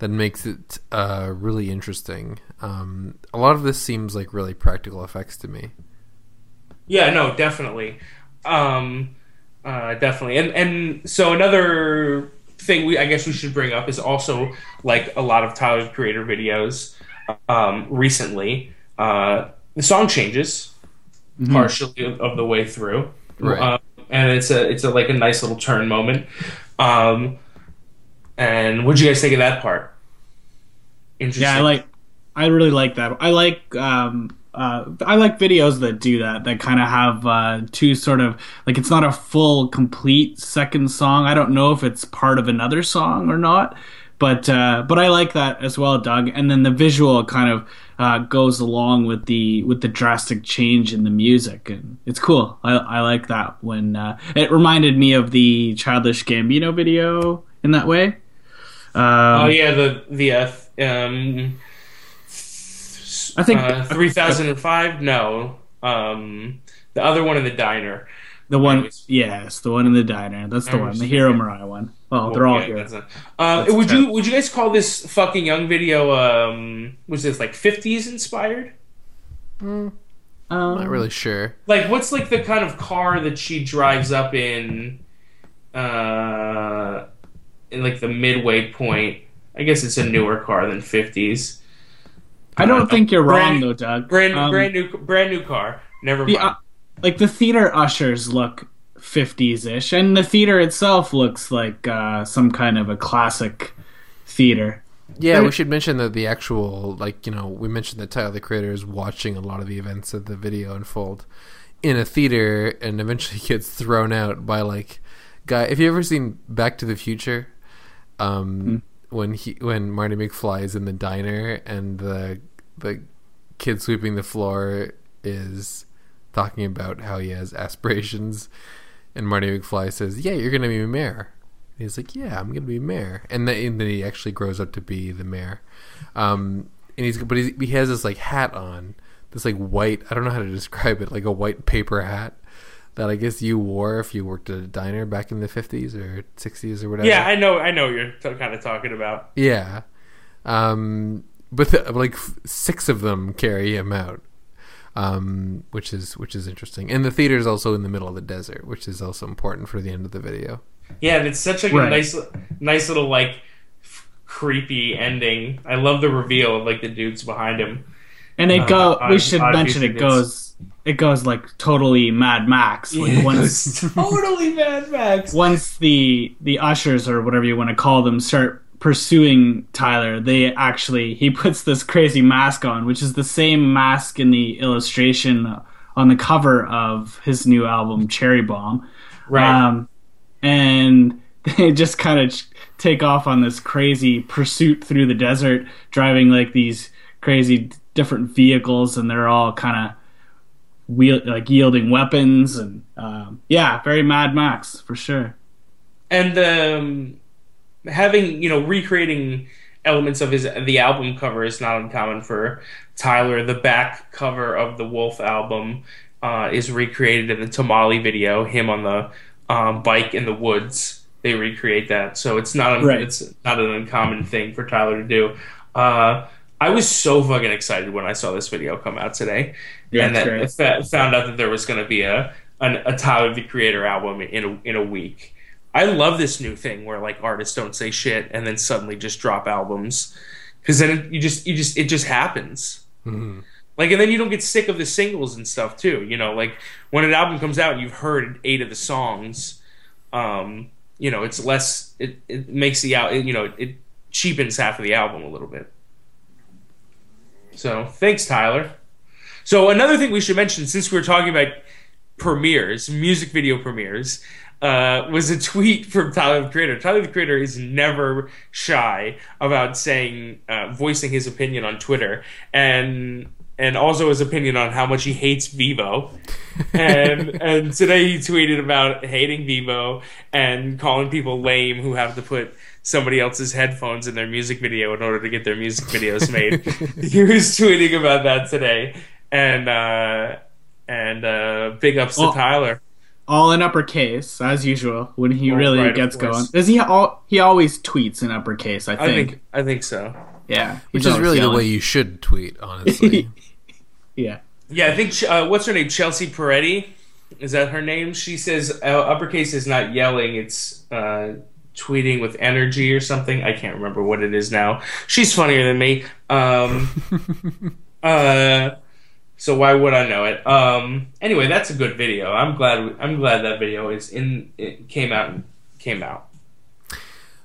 that makes it uh, really interesting. Um, a lot of this seems like really practical effects to me. Yeah, no, definitely, um, uh, definitely, and and so another thing we I guess we should bring up is also like a lot of Tyler Creator videos um, recently. Uh, the song changes partially of, of the way through, Right. Um, and it's a it's a like a nice little turn moment. Um, And what'd you guys think of that part? Interesting. Yeah, I like. I really like that. I like. Um, uh, I like videos that do that. That kind of have uh, two sort of like it's not a full, complete second song. I don't know if it's part of another song or not, but uh, but I like that as well, Doug. And then the visual kind of uh, goes along with the with the drastic change in the music, and it's cool. I, I like that when uh, it reminded me of the Childish Gambino video in that way. Um, oh yeah, the the uh, um, I think uh, three thousand and five. No, um, the other one in the diner. The one, Anyways. yes, the one in the diner. That's the one, the understand. Hero Mariah one. Oh, they're all Yeah, here. that's a- um, That's would tough. you would you guys call this fucking young video? Um, was this like fifties inspired? Um, I'm Not really sure. Like, what's like the kind of car that she drives up in? Uh, in like the midway point. I guess it's a newer car than fifties. I don't think you're wrong though, Doug. Brand Um, brand new brand new car. Never mind. uh, like the theater ushers look 50s ish, and the theater itself looks like uh, some kind of a classic theater. Yeah, we should mention that the actual, like, you know, we mentioned that Tyler the Creator is watching a lot of the events of the video unfold in a theater and eventually *laughs* gets thrown out by, like, guy. Have you ever seen Back to the Future? Um, When he when Marty McFly is in the diner and the the kid sweeping the floor is talking about how he has aspirations, and Marty McFly says, "Yeah, you're gonna be mayor." And he's like, "Yeah, I'm gonna be mayor," and then, and then he actually grows up to be the mayor. Um, and he's but he's, he has this like hat on, this like white. I don't know how to describe it, like a white paper hat that I guess you wore if you worked at a diner back in the 50s or 60s or whatever. yeah, I know. I know what you're kind of talking about. Yeah. Um, but the, like six of them carry him out, um, which is which is interesting. And the theater is also in the middle of the desert, which is also important for the end of the video. Yeah, and it's such like Right. a nice, nice little like f- creepy ending. I love the reveal of like the dudes behind him. And it Uh, go. odd- we should odd mention it goes. It goes like totally Mad Max. Like once *laughs* totally Mad Max. once the the ushers or whatever you want to call them start pursuing Tyler, they actually he *laughs* puts this crazy mask on, which is the same mask in the illustration on the cover of his new album Cherry Bomb. Right. Um, and *laughs* they just kind of take off on this crazy pursuit through the desert, driving like these crazy different vehicles, and they're all kind of wheel like yielding weapons, and um, yeah, very Mad Max for sure. and um, having you know recreating elements of his the album cover is not uncommon for Tyler. The back cover of the Wolf album uh, is recreated in the Tamale video. Him on the um, bike in the woods. They recreate that, so it's not un- Right. it's not an uncommon thing for Tyler to do. Uh, I was so fucking excited when I saw this video come out today, Yeah, and that fa- found out that there was going to be a an, a Tyler the Creator album in a, in a week. I love this new thing where like artists don't say shit and then suddenly just drop albums because then it, you just you just it just happens. Mhm. Like and then you don't get sick of the singles and stuff too. You know, like when an album comes out you've heard eight of the songs, um, you know, it's less. It it makes the out. You know, it cheapens half of the album a little bit. So thanks, Tyler. So another thing we should mention, since we were talking about premieres, music video premieres, uh, was a tweet from Tyler the Creator. Tyler the Creator is never shy about saying, uh, voicing his opinion on Twitter, and and also his opinion on how much he hates Vevo. And *laughs* and today he tweeted about hating Vevo and calling people lame who have to put somebody else's headphones in their music video in order to get their music videos made. *laughs* he was tweeting about that today, and uh, and uh, big ups to Tyler. All in uppercase as usual when he Oh, really right, gets going. Does he? All he always tweets in uppercase. I think. I think I think so. yeah, Which is always really the way you should tweet, honestly. *laughs* Yeah. Yeah, I think uh, what's her name? Chelsea Peretti. Is that her name? She says uh, uppercase is not yelling; it's uh, tweeting with energy or something. I can't remember what it is now. She's funnier than me. Um, *laughs* uh, so why would I know it? Um, anyway, that's a good video. I'm glad. I'm glad that video is in. It came out. And Came out.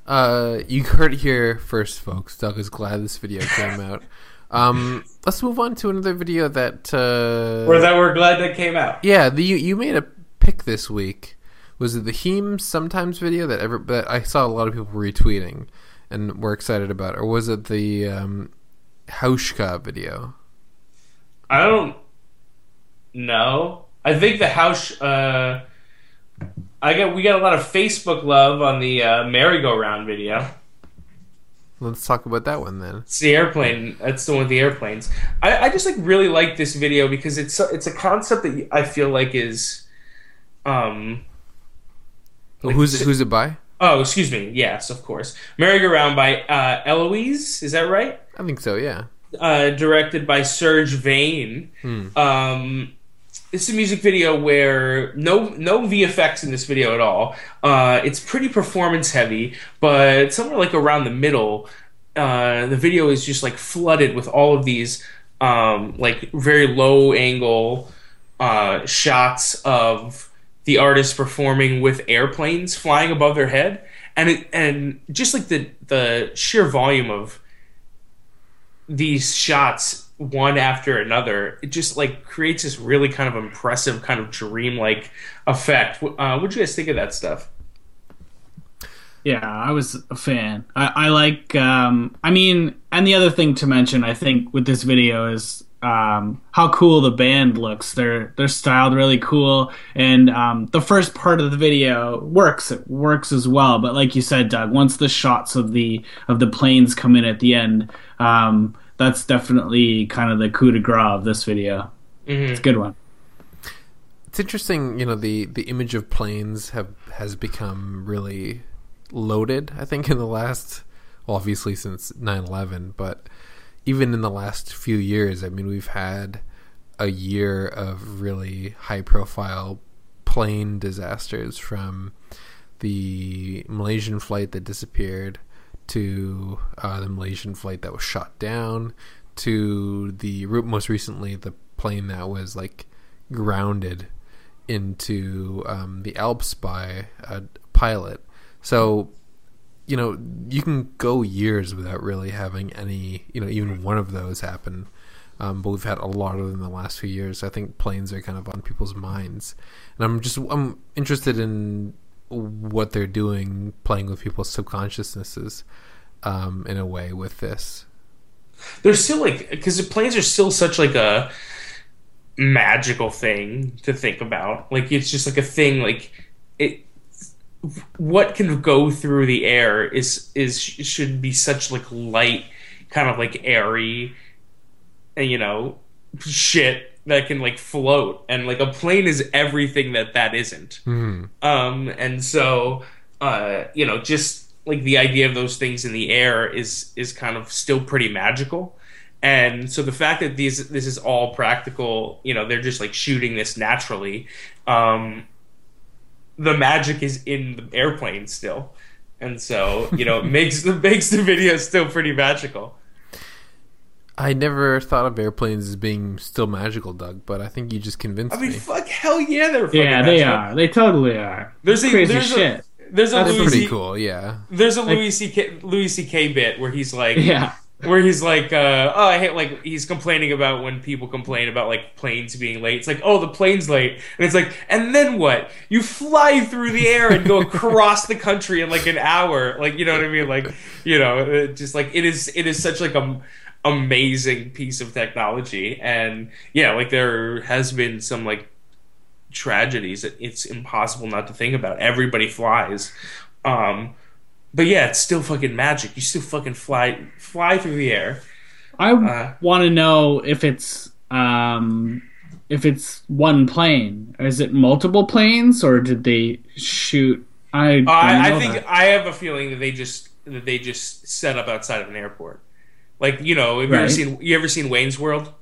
Uh, you heard it here first, folks. Doug is glad this video *laughs* came out. Um, let's move on to another video that. Uh, Or that we're glad that came out. yeah, the you, you made a pick this week. Was it the Heem sometimes video that ever that I saw a lot of people retweeting and were excited about, or was it the um, Hauschka video? I don't know. I think the house. Uh, I got we got a lot of Facebook love on the uh, merry-go-round video. Let's talk about that one then. It's the airplane. That's the one with the airplanes. I, I just like really like this video because it's it's a concept that I feel like is, um. Like, who's it, who's it by? Oh, excuse me. Yes, of course. Merry-go-round by uh, Eloise. Is that right? I think so. Yeah. Uh, directed by Serge Vane. Um, it's a music video where no no VFX in this video at all. Uh, it's pretty performance heavy, but somewhere like around the middle, uh, the video is just like flooded with all of these um, like very low angle uh, shots of the artist performing with airplanes flying above their head, and it, and just like the the sheer volume of these shots one after another it just like creates this really kind of impressive kind of dreamlike effect uh, what do you guys think of that stuff Yeah, I was a fan. I, I like. Um, I mean, and the other thing to mention, I think, with this video is um, how cool the band looks. They're they're styled really cool, and um, the first part of the video works. It works as well. But like you said, Doug, once the shots of the of the planes come in at the end, um, that's definitely kind of the coup de grace of this video. It's a good one. It's interesting, you know, the the image of planes have has become really loaded, I think in the last well, obviously since 9/11, but even in the last few years, I mean, we've had a year of really high profile plane disasters from the Malaysian flight that disappeared to uh, the Malaysian flight that was shot down to the most recently the plane that was like grounded into um, the Alps by a pilot. So, you know, you can go years without really having any, you know, even one of those happen. Um, but we've had a lot of them in the last few years. I think planes are kind of on people's minds, and I'm just I'm interested in what they're doing, playing with people's subconsciousnesses um, in a way with this. they're still like because planes are still such like a magical thing to think about like it's just like a thing like it what can go through the air is is should be such like light kind of like airy and you know shit that can like float and like a plane is everything that that isn't. Um and so uh you know just like the idea of those things in the air is is kind of still pretty magical. And so the fact that these this is all practical you know they're just like shooting this naturally um the magic is in the airplane still and so you know it *laughs* makes the makes the video still pretty magical I never thought of airplanes as being still magical, Doug, but I think you just convinced me. i mean me. fuck hell yeah they're fucking Yeah, they magical. are. They totally are. There's a- crazy there's a- there's a That's Louis pretty C- cool, yeah. there's a Louis C.K. Louis C.K. bit where he's like, yeah. Where he's like, uh, oh, I hate like he's complaining about when people complain about like planes being late. It's like, oh, the plane's late, and it's like, and then what? You fly through the air and go across the country in like an hour, like you know what I mean? Like, you know, just like it is, it is such like a amazing piece of technology, and yeah, like there has been some like tragedies that it's impossible not to think about. Everybody flies. Um, but yeah, it's still fucking magic. You still fucking fly fly through the air. I Uh, want to know if it's um if it's one plane. Is it multiple planes or did they shoot? I Uh, I, I think that. I have a feeling that they just that they just set up outside of an airport. Like you know, have you ever seen you ever seen Wayne's World?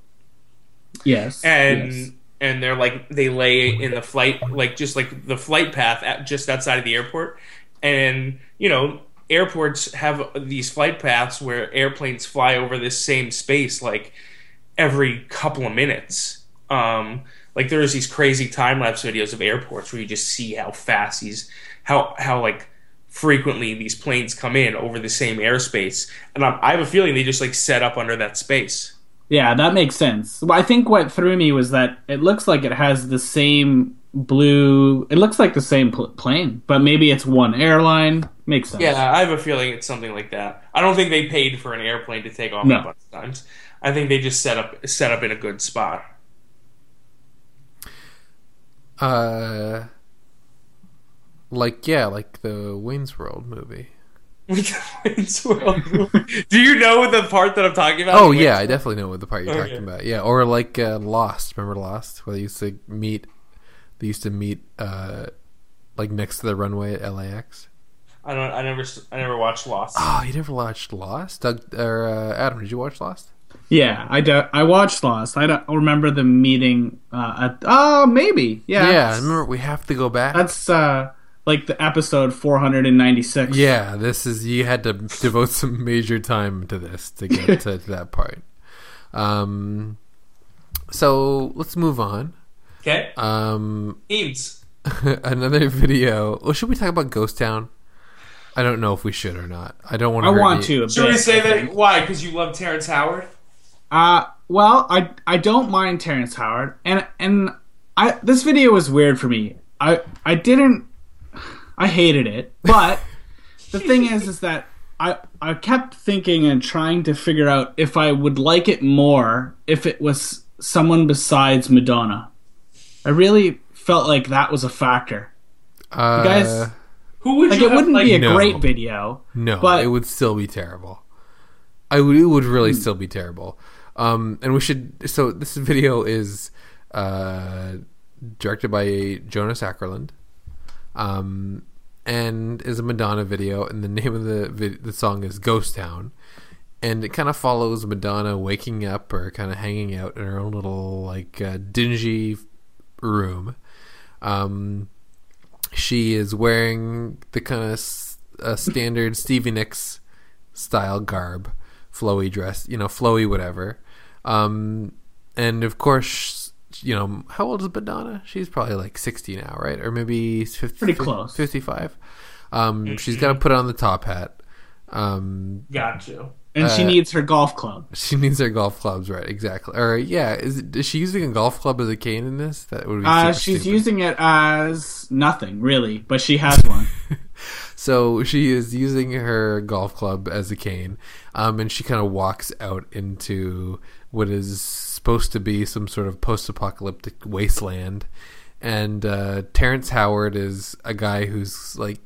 yes, And yes. and they're like they lay in the flight like just like the flight path at, just outside of the airport, and you know airports have these flight paths where airplanes fly over this same space like every couple of minutes. Um, like there's these crazy time lapse videos of airports where you just see how fast these, how how like frequently these planes come in over the same airspace, and I'm, I have a feeling they just like set up under that space. Yeah, that makes sense. Well, I think what threw me was that it looks like it has the same blue. It looks like the same pl- plane, but maybe it's one airline. Makes sense. Yeah, I have a feeling it's something like that. I don't think they paid for an airplane to take off No. a bunch of times. I think they just set up set up in a good spot. Uh, like yeah, like the Wayne's World movie. *laughs* Wayne's World. Do you know the part that I'm talking about? Oh Wayne's yeah, I definitely know what the part you're Okay. talking about. Yeah, or like uh, Lost. Remember Lost, where they used to meet? They used to meet uh, like next to the runway at LAX. I don't. I never. I never watched Lost. Oh, you never watched Lost? Doug or uh, Adam? Did you watch Lost? Yeah, I, do, I watched Lost. I don't remember the meeting uh, at. Oh, maybe. Yeah. Yeah, that's- remember we have to go back. That's uh, like the episode 496. Yeah, this is you had to devote some major time to this to get to, *laughs* to that part. Um, so let's move on. Okay. Um, Eames. *laughs* another video. Well, should we talk about Ghost Town? I don't know if we should or not. I don't want to. I to. want to. A Should we say that? Why? Because you love Terrence Howard. Uh, well, I I don't mind Terrence Howard, and and I this video was weird for me. I I didn't. I hated it, but the *laughs* thing is, is that I I kept thinking and trying to figure out if I would like it more if it was someone besides Madonna. I really felt like that was a factor. Uh, guys- Who would Like you it have, wouldn't like, be a No. great video. no, but- it would still be terrible. I would. It would really still be terrible. Um, and we should. So this video is uh, directed by Jonas Åkerlund, um, and is a Madonna video. And the *laughs* name of the vid- the song is Ghost Town, and it kind of follows Madonna waking up or kind of hanging out in her own little like uh, dingy room. Um, she is wearing the kind of s- uh, standard Stevie Nicks style garb, flowy dress, you know, flowy whatever. Um, and of course, you know, how old is Madonna? She's probably like 60 now, right? Or maybe 50, Pretty close. 55. Um, she's got to put on the top hat. Um, Got you. And she Uh, needs her golf club. *laughs* she needs her golf clubs, right? Exactly. Or yeah, is, it, is she using a golf club as a cane in this? That would be. Uh, she's stupid. using it as nothing really, but she has one. *laughs* So she is using her golf club as a cane, um, and she kind of walks out into what is supposed to be some sort of post-apocalyptic wasteland. And uh, Terrence Howard is a guy who's like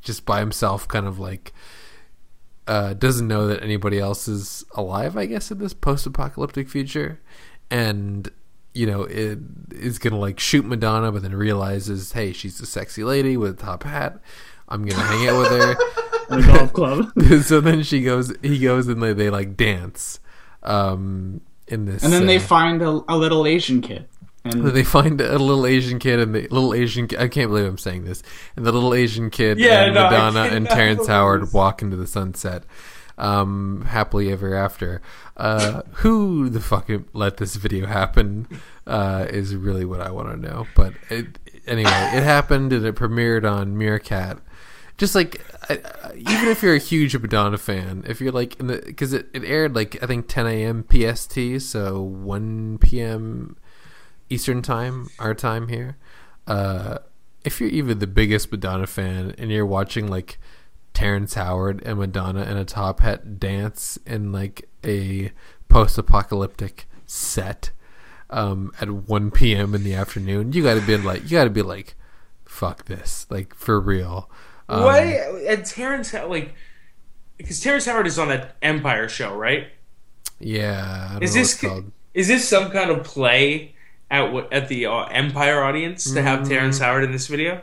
just by himself, kind of like uh, doesn't know that anybody else is alive. I guess in this post-apocalyptic future, and you know it is gonna like shoot Madonna, but then realizes, hey, she's a sexy lady with a top hat. I'm gonna hang out with her. *laughs* *laughs* In the golf club. *laughs* so then she goes, he goes, and they, they like dance um, in this. And then they uh, find a, a little Asian kid. And they find a little Asian kid, and the little Asian. I can't believe I'm saying this. And the little Asian kid Yeah, and no, Madonna and *laughs* Terrence Howard walk into the sunset, um, happily ever after. Uh, *laughs* who the fuck let this video happen? Uh, is really what I want to know. But it, anyway, it happened, and it premiered on Meerkat. Just like, I- I- even if you're a huge Madonna fan, if you're like because it, it aired like I think 10 a.m. PST, so 1 p.m. Eastern time, our time here. Uh, if you're even the biggest Madonna fan and you're watching like Terrence Howard and Madonna in a top hat dance in like a post-apocalyptic set um, at 1 p.m. in the afternoon, you got to be like, you got to be like, fuck this, like for real. Um, what? And Terrence Howard, like, because Terrence Howard is on that Empire show, right? Yeah, Is this what it's called. is this some kind of play at what at the uh, Empire audience to have Terrence Mm. Howard in this video?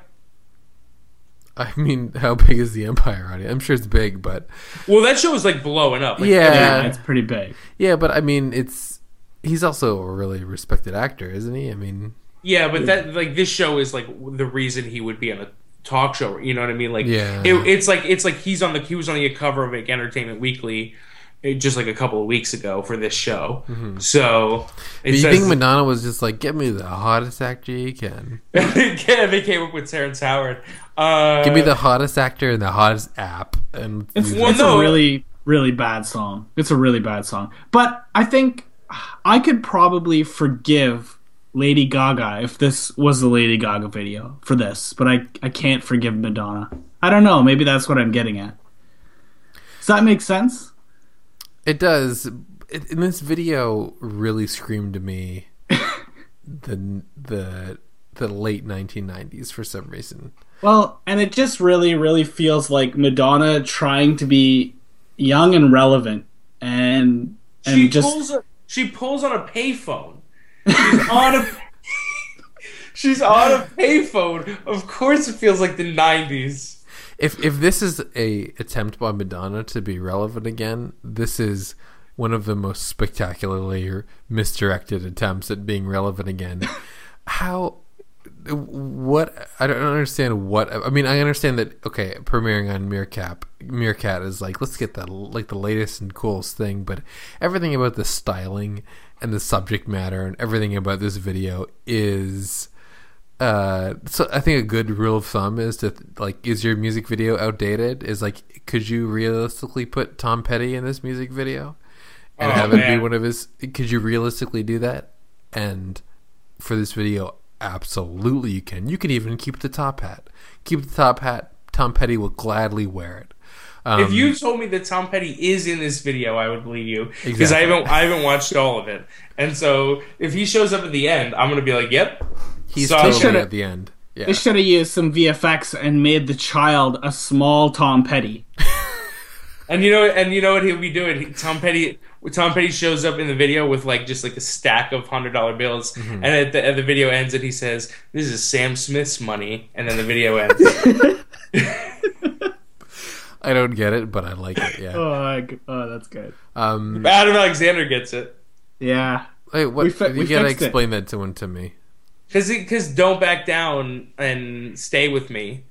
I mean, how big is the Empire audience? I'm sure it's big, but Well, that show is like blowing up. Like, Yeah. yeah, it's pretty big. yeah, but I mean, it's he's also a really respected actor, isn't he? I mean, Yeah, but that like this show is like the reason he would be on a talk show. You know what I mean? Like, Yeah. it, it's like it's like he's on the he was on the cover of like Entertainment Weekly just like a couple of weeks ago for this show. So it Do you says, think Madonna was just like, "Give me the hottest actor you can. *laughs* yeah, they came up with Terrence Howard. Uh, Give me the hottest actor and the hottest app." And It's, use Well, it's no. a really, really bad song. It's a really bad song. But I think I could probably forgive Lady Gaga if this was the Lady Gaga video for this, but I, I can't forgive Madonna. I don't know. Maybe that's what I'm getting at. Does that make sense? It does. It, and this video really screamed to me *laughs* the the the late 1990s for some reason. Well, and it just really, really feels like Madonna trying to be young and relevant and and she just pulls a, she pulls on a payphone. She's *laughs* on a *laughs* she's on a payphone. Of course, it feels like the '90s. If if this is a attempt by Madonna to be relevant again, this is one of the most spectacularly misdirected attempts at being relevant again. *laughs* How what I don't understand what I mean I understand that okay premiering on Meerkat Meerkat is like let's get the like the latest and coolest thing but everything about the styling and the subject matter and everything about this video is uh so I think a good rule of thumb is to like is your music video outdated? Is like could you realistically put Tom Petty in this music video? And Oh, have it be one of his could you realistically do that? And for this video absolutely you can. You can even keep the top hat. Keep the top hat. Tom Petty will gladly wear it. Um, If you told me that Tom Petty is in this video, I would believe you because I haven't I haven't watched all of it. And so if he shows up at the end, I'm gonna be like, "Yep." He's so- totally Should've- at the end yeah they should have used some VFX and made the child a small Tom Petty. *laughs* And you know, and you know what he'll be doing? He, Tom Petty, Tom Petty shows up in the video with like just like a stack of hundred dollar bills, Mm-hmm. and at the, at the video ends, and he says, "This is Sam Smith's money," and then the video ends. *laughs* I don't get it but I like it yeah *laughs* Oh, I- oh that's good. um Adam Alexander gets it Yeah. wait what We fi- you we gotta fixed it. explain that to one to me because because don't back down and stay with me.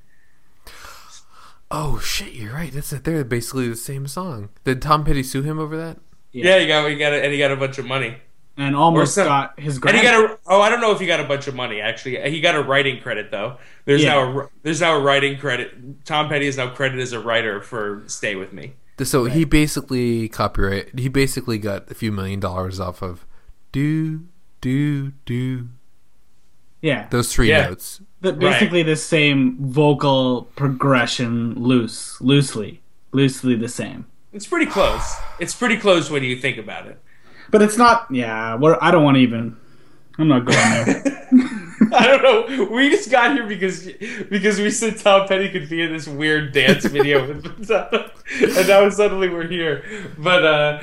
oh shit you're right that's it they're basically the same song did Tom Petty sue him over that Yeah, he got he got a, and he got a bunch of money. And almost some- got his And he got a oh I don't know if he got a bunch of money actually. He got a writing credit though. There's Yeah. now a there's now a writing credit. Tom Petty is now credited as a writer for Stay with Me. So he basically copyright. He basically got a few million dollars off of do do do yeah. those three Yeah. notes. The, basically the same vocal progression loose loosely loosely the same It's pretty close. It's pretty close when you think about it. but it's not yeah we're, i don't want to even i'm not going there *laughs* I don't know. We just got here because because we said Tom Petty could be in this weird dance video with *laughs* Madonna, and now suddenly we're here. But uh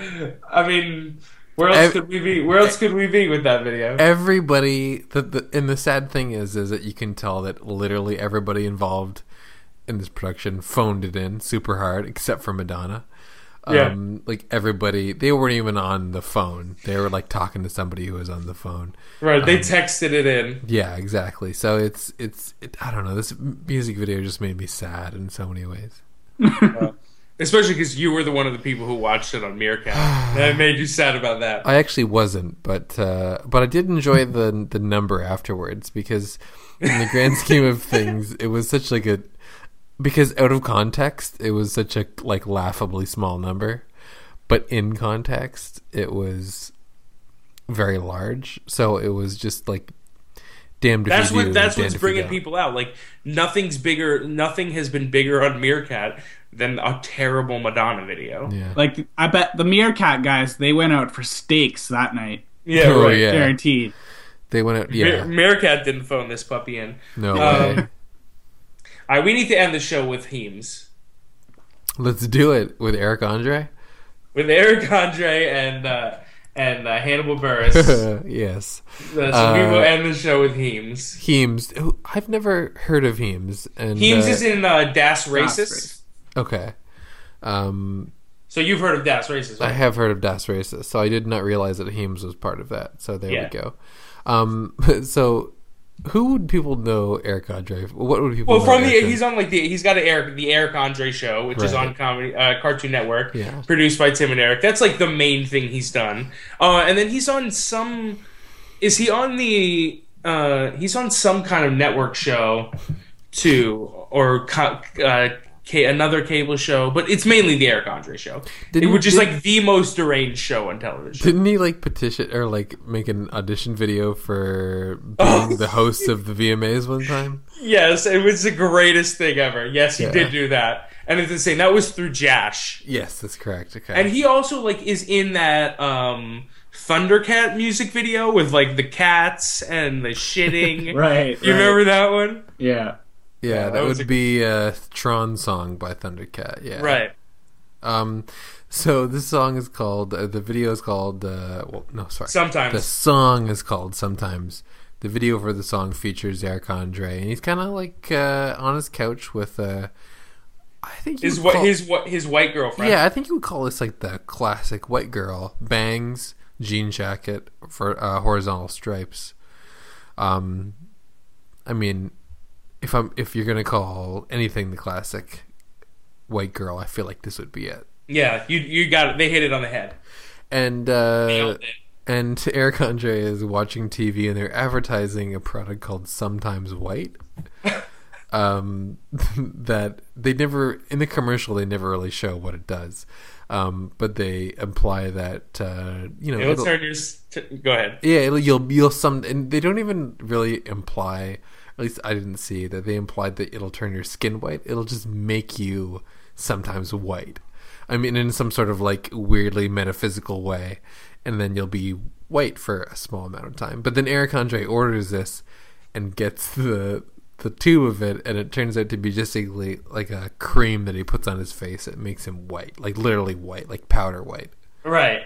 I mean, where else Ev- could we be? Where else could we be with that video? Everybody. The, the and the sad thing is, is that you can tell that literally everybody involved in this production phoned it in super hard, except for Madonna. Yeah. Um, like everybody, they weren't even on the phone. They were like talking to somebody who was on the phone. Right? They Um, texted it in. Yeah, exactly. So it's it's it, I don't know. This music video just made me sad in so many ways. *laughs* Especially because you were the one of the people who watched it on Meerkat. *sighs* that made you sad about that. I actually wasn't, but uh, but I did enjoy the the number afterwards because in the grand scheme of things, it was such like a because out of context, it was such a like laughably small number, but in context, it was very large. So it was just like damned That's you do, that's what's bringing people out. Like nothing's bigger. Nothing has been bigger on Meerkat than a terrible Madonna video. Yeah. like i bet the meerkat guys they went out for steaks that night Yeah, Oh, right. yeah. guaranteed They went out. Me- Yeah. Meerkat didn't phone this puppy in. No Um, way. All right, we need to end the show with Heems. Let's do it with Eric Andre. with Eric Andre and uh, and uh, Hannibal Buress. *laughs* uh, yes. so we Uh, will end the show with Heems. Heems. I've never heard of Heems. And Heems uh, is in uh, Das Racist. Okay. Um, So you've heard of Das Racist, I have heard of Das Racist, so I did not realize that Heems was part of that. So there Yeah. we go. Um, *laughs* so who would people know Eric Andre? What would people? Well, know from the Eric he's on like the he's got the what would people? Well, know from Eric the Andre? he's on like the he's got an Eric the Eric Andre show, which is on comedy uh, Cartoon Network, Yeah. produced by Tim and Eric. That's like the main thing he's done. Uh, and then he's on some. Is he on the? Uh, he's on some kind of network show, too, or co- uh, ca- another cable show, but it's mainly the Eric Andre show, Didn't- which is like the most deranged show on television. Didn't he like petition or like make an audition video for being Oh. the host of the VMAs one time? Yes, it was the greatest thing ever. Yes, he Yeah. did do that, and it's insane. That was through Jash. Yes, that's correct. Okay. And he also like is in that um Thundercat music video with like the cats and the shitting. *laughs* Right. You right. remember that one? Yeah. Yeah, that, that would a- be a Tron song by Thundercat. Yeah. Right. Um. So this song is called. Uh, the video is called. Uh, well, no, sorry. Sometimes. The song is called sometimes. The video for the song features Eric Andre, and he's kind of like uh, on his couch with. Uh, I think His what call- his what his white girlfriend. Yeah, I think you would call this like the classic white girl bangs, jean jacket for uh, horizontal stripes. Um, I mean, if I'm if you're gonna call anything the classic white girl, I feel like this would be it. Yeah, you you got it. They hit it on the head. And uh, Nailed and *laughs* Eric Andre is watching TV and they're advertising a product called Sometimes White. *laughs* um, *laughs* that they never in the commercial they never really show what it does, um, but they imply that uh, you know It'll it'll- turn your. s- T- go ahead. yeah it'll, you'll you'll some and they don't even really imply at least I didn't see that they implied that it'll turn your skin white. It'll just make you sometimes white. I mean, in some sort of like weirdly metaphysical way, and then you'll be white for a small amount of time. But then Eric Andre orders this and gets the the tube of it, and it turns out to be just basically like a cream that he puts on his face. It makes him white, like literally white, like powder white. Right.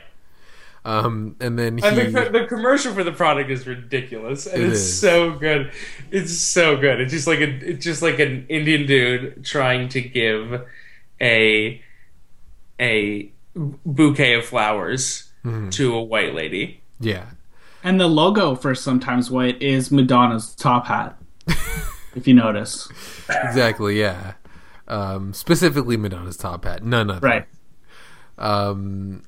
Um, and then he. And the, the commercial for the product is ridiculous, and It it's is. so good. It's so good. It's just like a, it's just like an Indian dude trying to give a a bouquet of flowers Mm-hmm. to a white lady. yeah, And the logo for Sometimes White is Madonna's top hat. if you notice. *laughs* exactly. Yeah. Um, specifically Madonna's top hat, none other. Right. Um,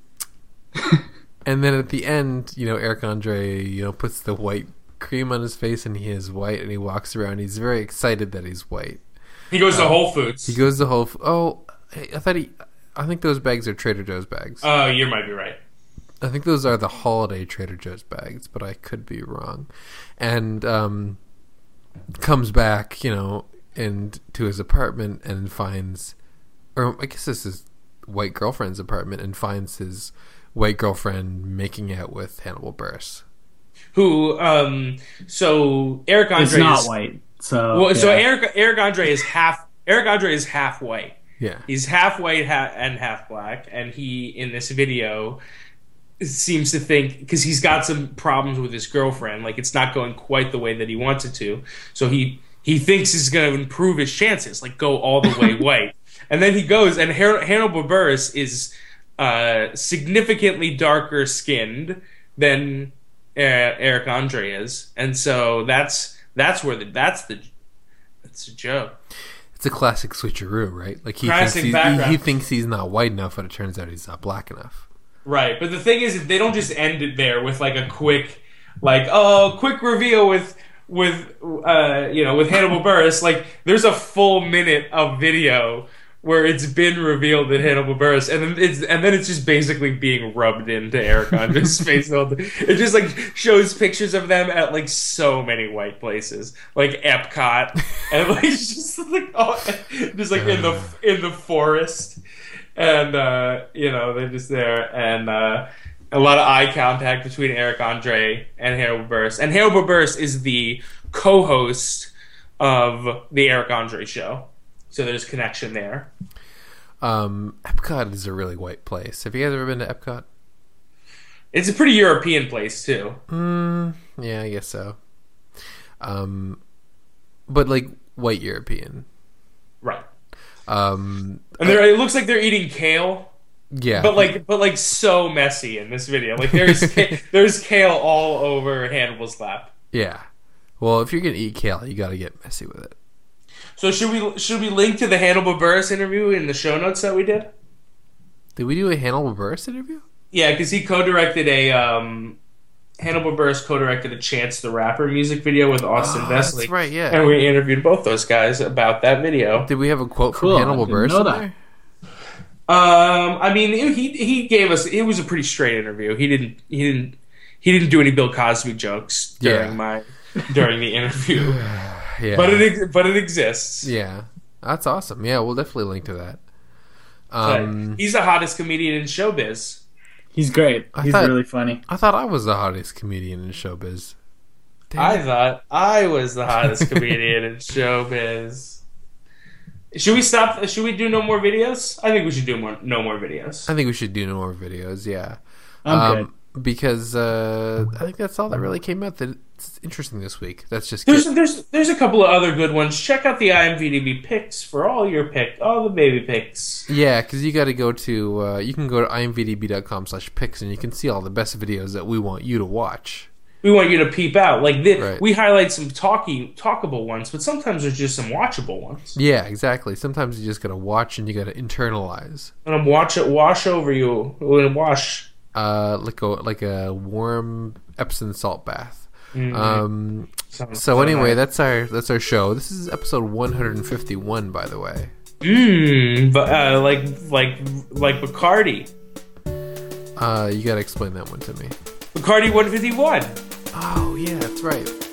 *laughs* and then at the end, you know, Eric Andre, you know, puts the white cream on his face and he is white and he walks around. He's very excited that he's white. He goes to Whole Foods. He goes to Whole. F- oh, I I thought he. I think those bags are Trader Joe's bags. Oh, you might be right. I think those are the holiday Trader Joe's bags, but I could be wrong. And um, comes back, you know, and to his apartment and finds, or I guess this is white girlfriend's apartment, and finds his white girlfriend making out with Hannibal Buress. Who? Um. So Eric Andre It's not is, white. So Well, so. Eric Eric Andre is half. Eric Andre is half white. Yeah, He's half white ha- and half black, and he in this video seems to think because he's got some problems with his girlfriend, like it's not going quite the way that he wants it to. So he he thinks he's going to improve his chances, like go all the way *laughs* white, and then he goes and Har- Hannibal Buress is uh, significantly darker skinned than uh, Eric Andre is, and so that's that's where the that's the that's a joke. it's a classic switcheroo, right? Like he Classic thinks he's, he, he thinks he's not white enough, but it turns out he's not black enough. Right, but the thing is, they don't just end it there with like a quick, like oh, quick reveal with with uh, you know with Hannibal Buress. Like there's a full minute of video where it's been revealed that Hannibal Buress, and then it's and then it's just basically being rubbed into Eric Andre's face. all It just like shows pictures of them at like so many white places, like Epcot, and like *laughs* just like oh, just like in the in the forest and uh, you know they're just there, and uh, a lot of eye contact between Eric Andre and Hannibal Buress. And Hannibal Buress is the co-host of the Eric Andre show, so there's connection there. Um, Epcot is a really white place. Have you guys ever been to Epcot? It's a pretty European place too. Mm, yeah, I guess so. Um, but like white European. Right. Um, And they're, it looks like they're eating kale, yeah, but like but like so messy in this video. Like there's ca- *laughs* there's kale all over Hannibal's lap. yeah, Well, if you're gonna eat kale, you got to get messy with it. So should we should we link to the Hannibal Buress interview in the show notes that we did? Did we do a Hannibal Buress interview? Yeah, because he co-directed a um, Hannibal Buress co-directed a Chance the Rapper music video with Austin Oh, Vesely. that's right, yeah. And we interviewed both those guys about that video. Did we have a quote Cool, from I Hannibal didn't Buress know that. there? Um, I mean, he he gave us it was a pretty straight interview. He didn't he didn't he didn't do any Bill Cosby jokes during Yeah. my during the interview, *laughs* Yeah, but it but it exists. yeah, that's awesome. Yeah, we'll definitely link to that. Um, he's the hottest comedian in showbiz. He's great. I He's thought- really funny. I thought I was the hottest comedian in showbiz. Damn I thought I was the hottest *laughs* comedian in showbiz. Should we stop? Should we do no more videos? I think we should do more, no more videos. I think we should do no more videos. Yeah, I'm good. Because uh, I think that's all that really came out that's interesting this week. That's just There's good. there's there's a couple of other good ones. Check out the IMVDB picks for all your pick, all the baby picks. yeah, because you got to go to uh, you can go to imvdb.com slash picks and you can see all the best videos that we want you to watch. We want you to peep out. Like this, Right. we highlight some talky talkable ones, but sometimes there's just some watchable ones. Yeah, exactly. Sometimes you just got to watch and you got to internalize. And I'm watch it wash over you. Wash. Uh, like a like a warm Epsom salt bath. Mm, Um, sounds so anyway, that's our that's our show. This is episode 151, by the way. Mmm, but uh, like like like Bacardi. Uh, you got to explain that one to me. Bacardi 151. Oh yeah, that's right.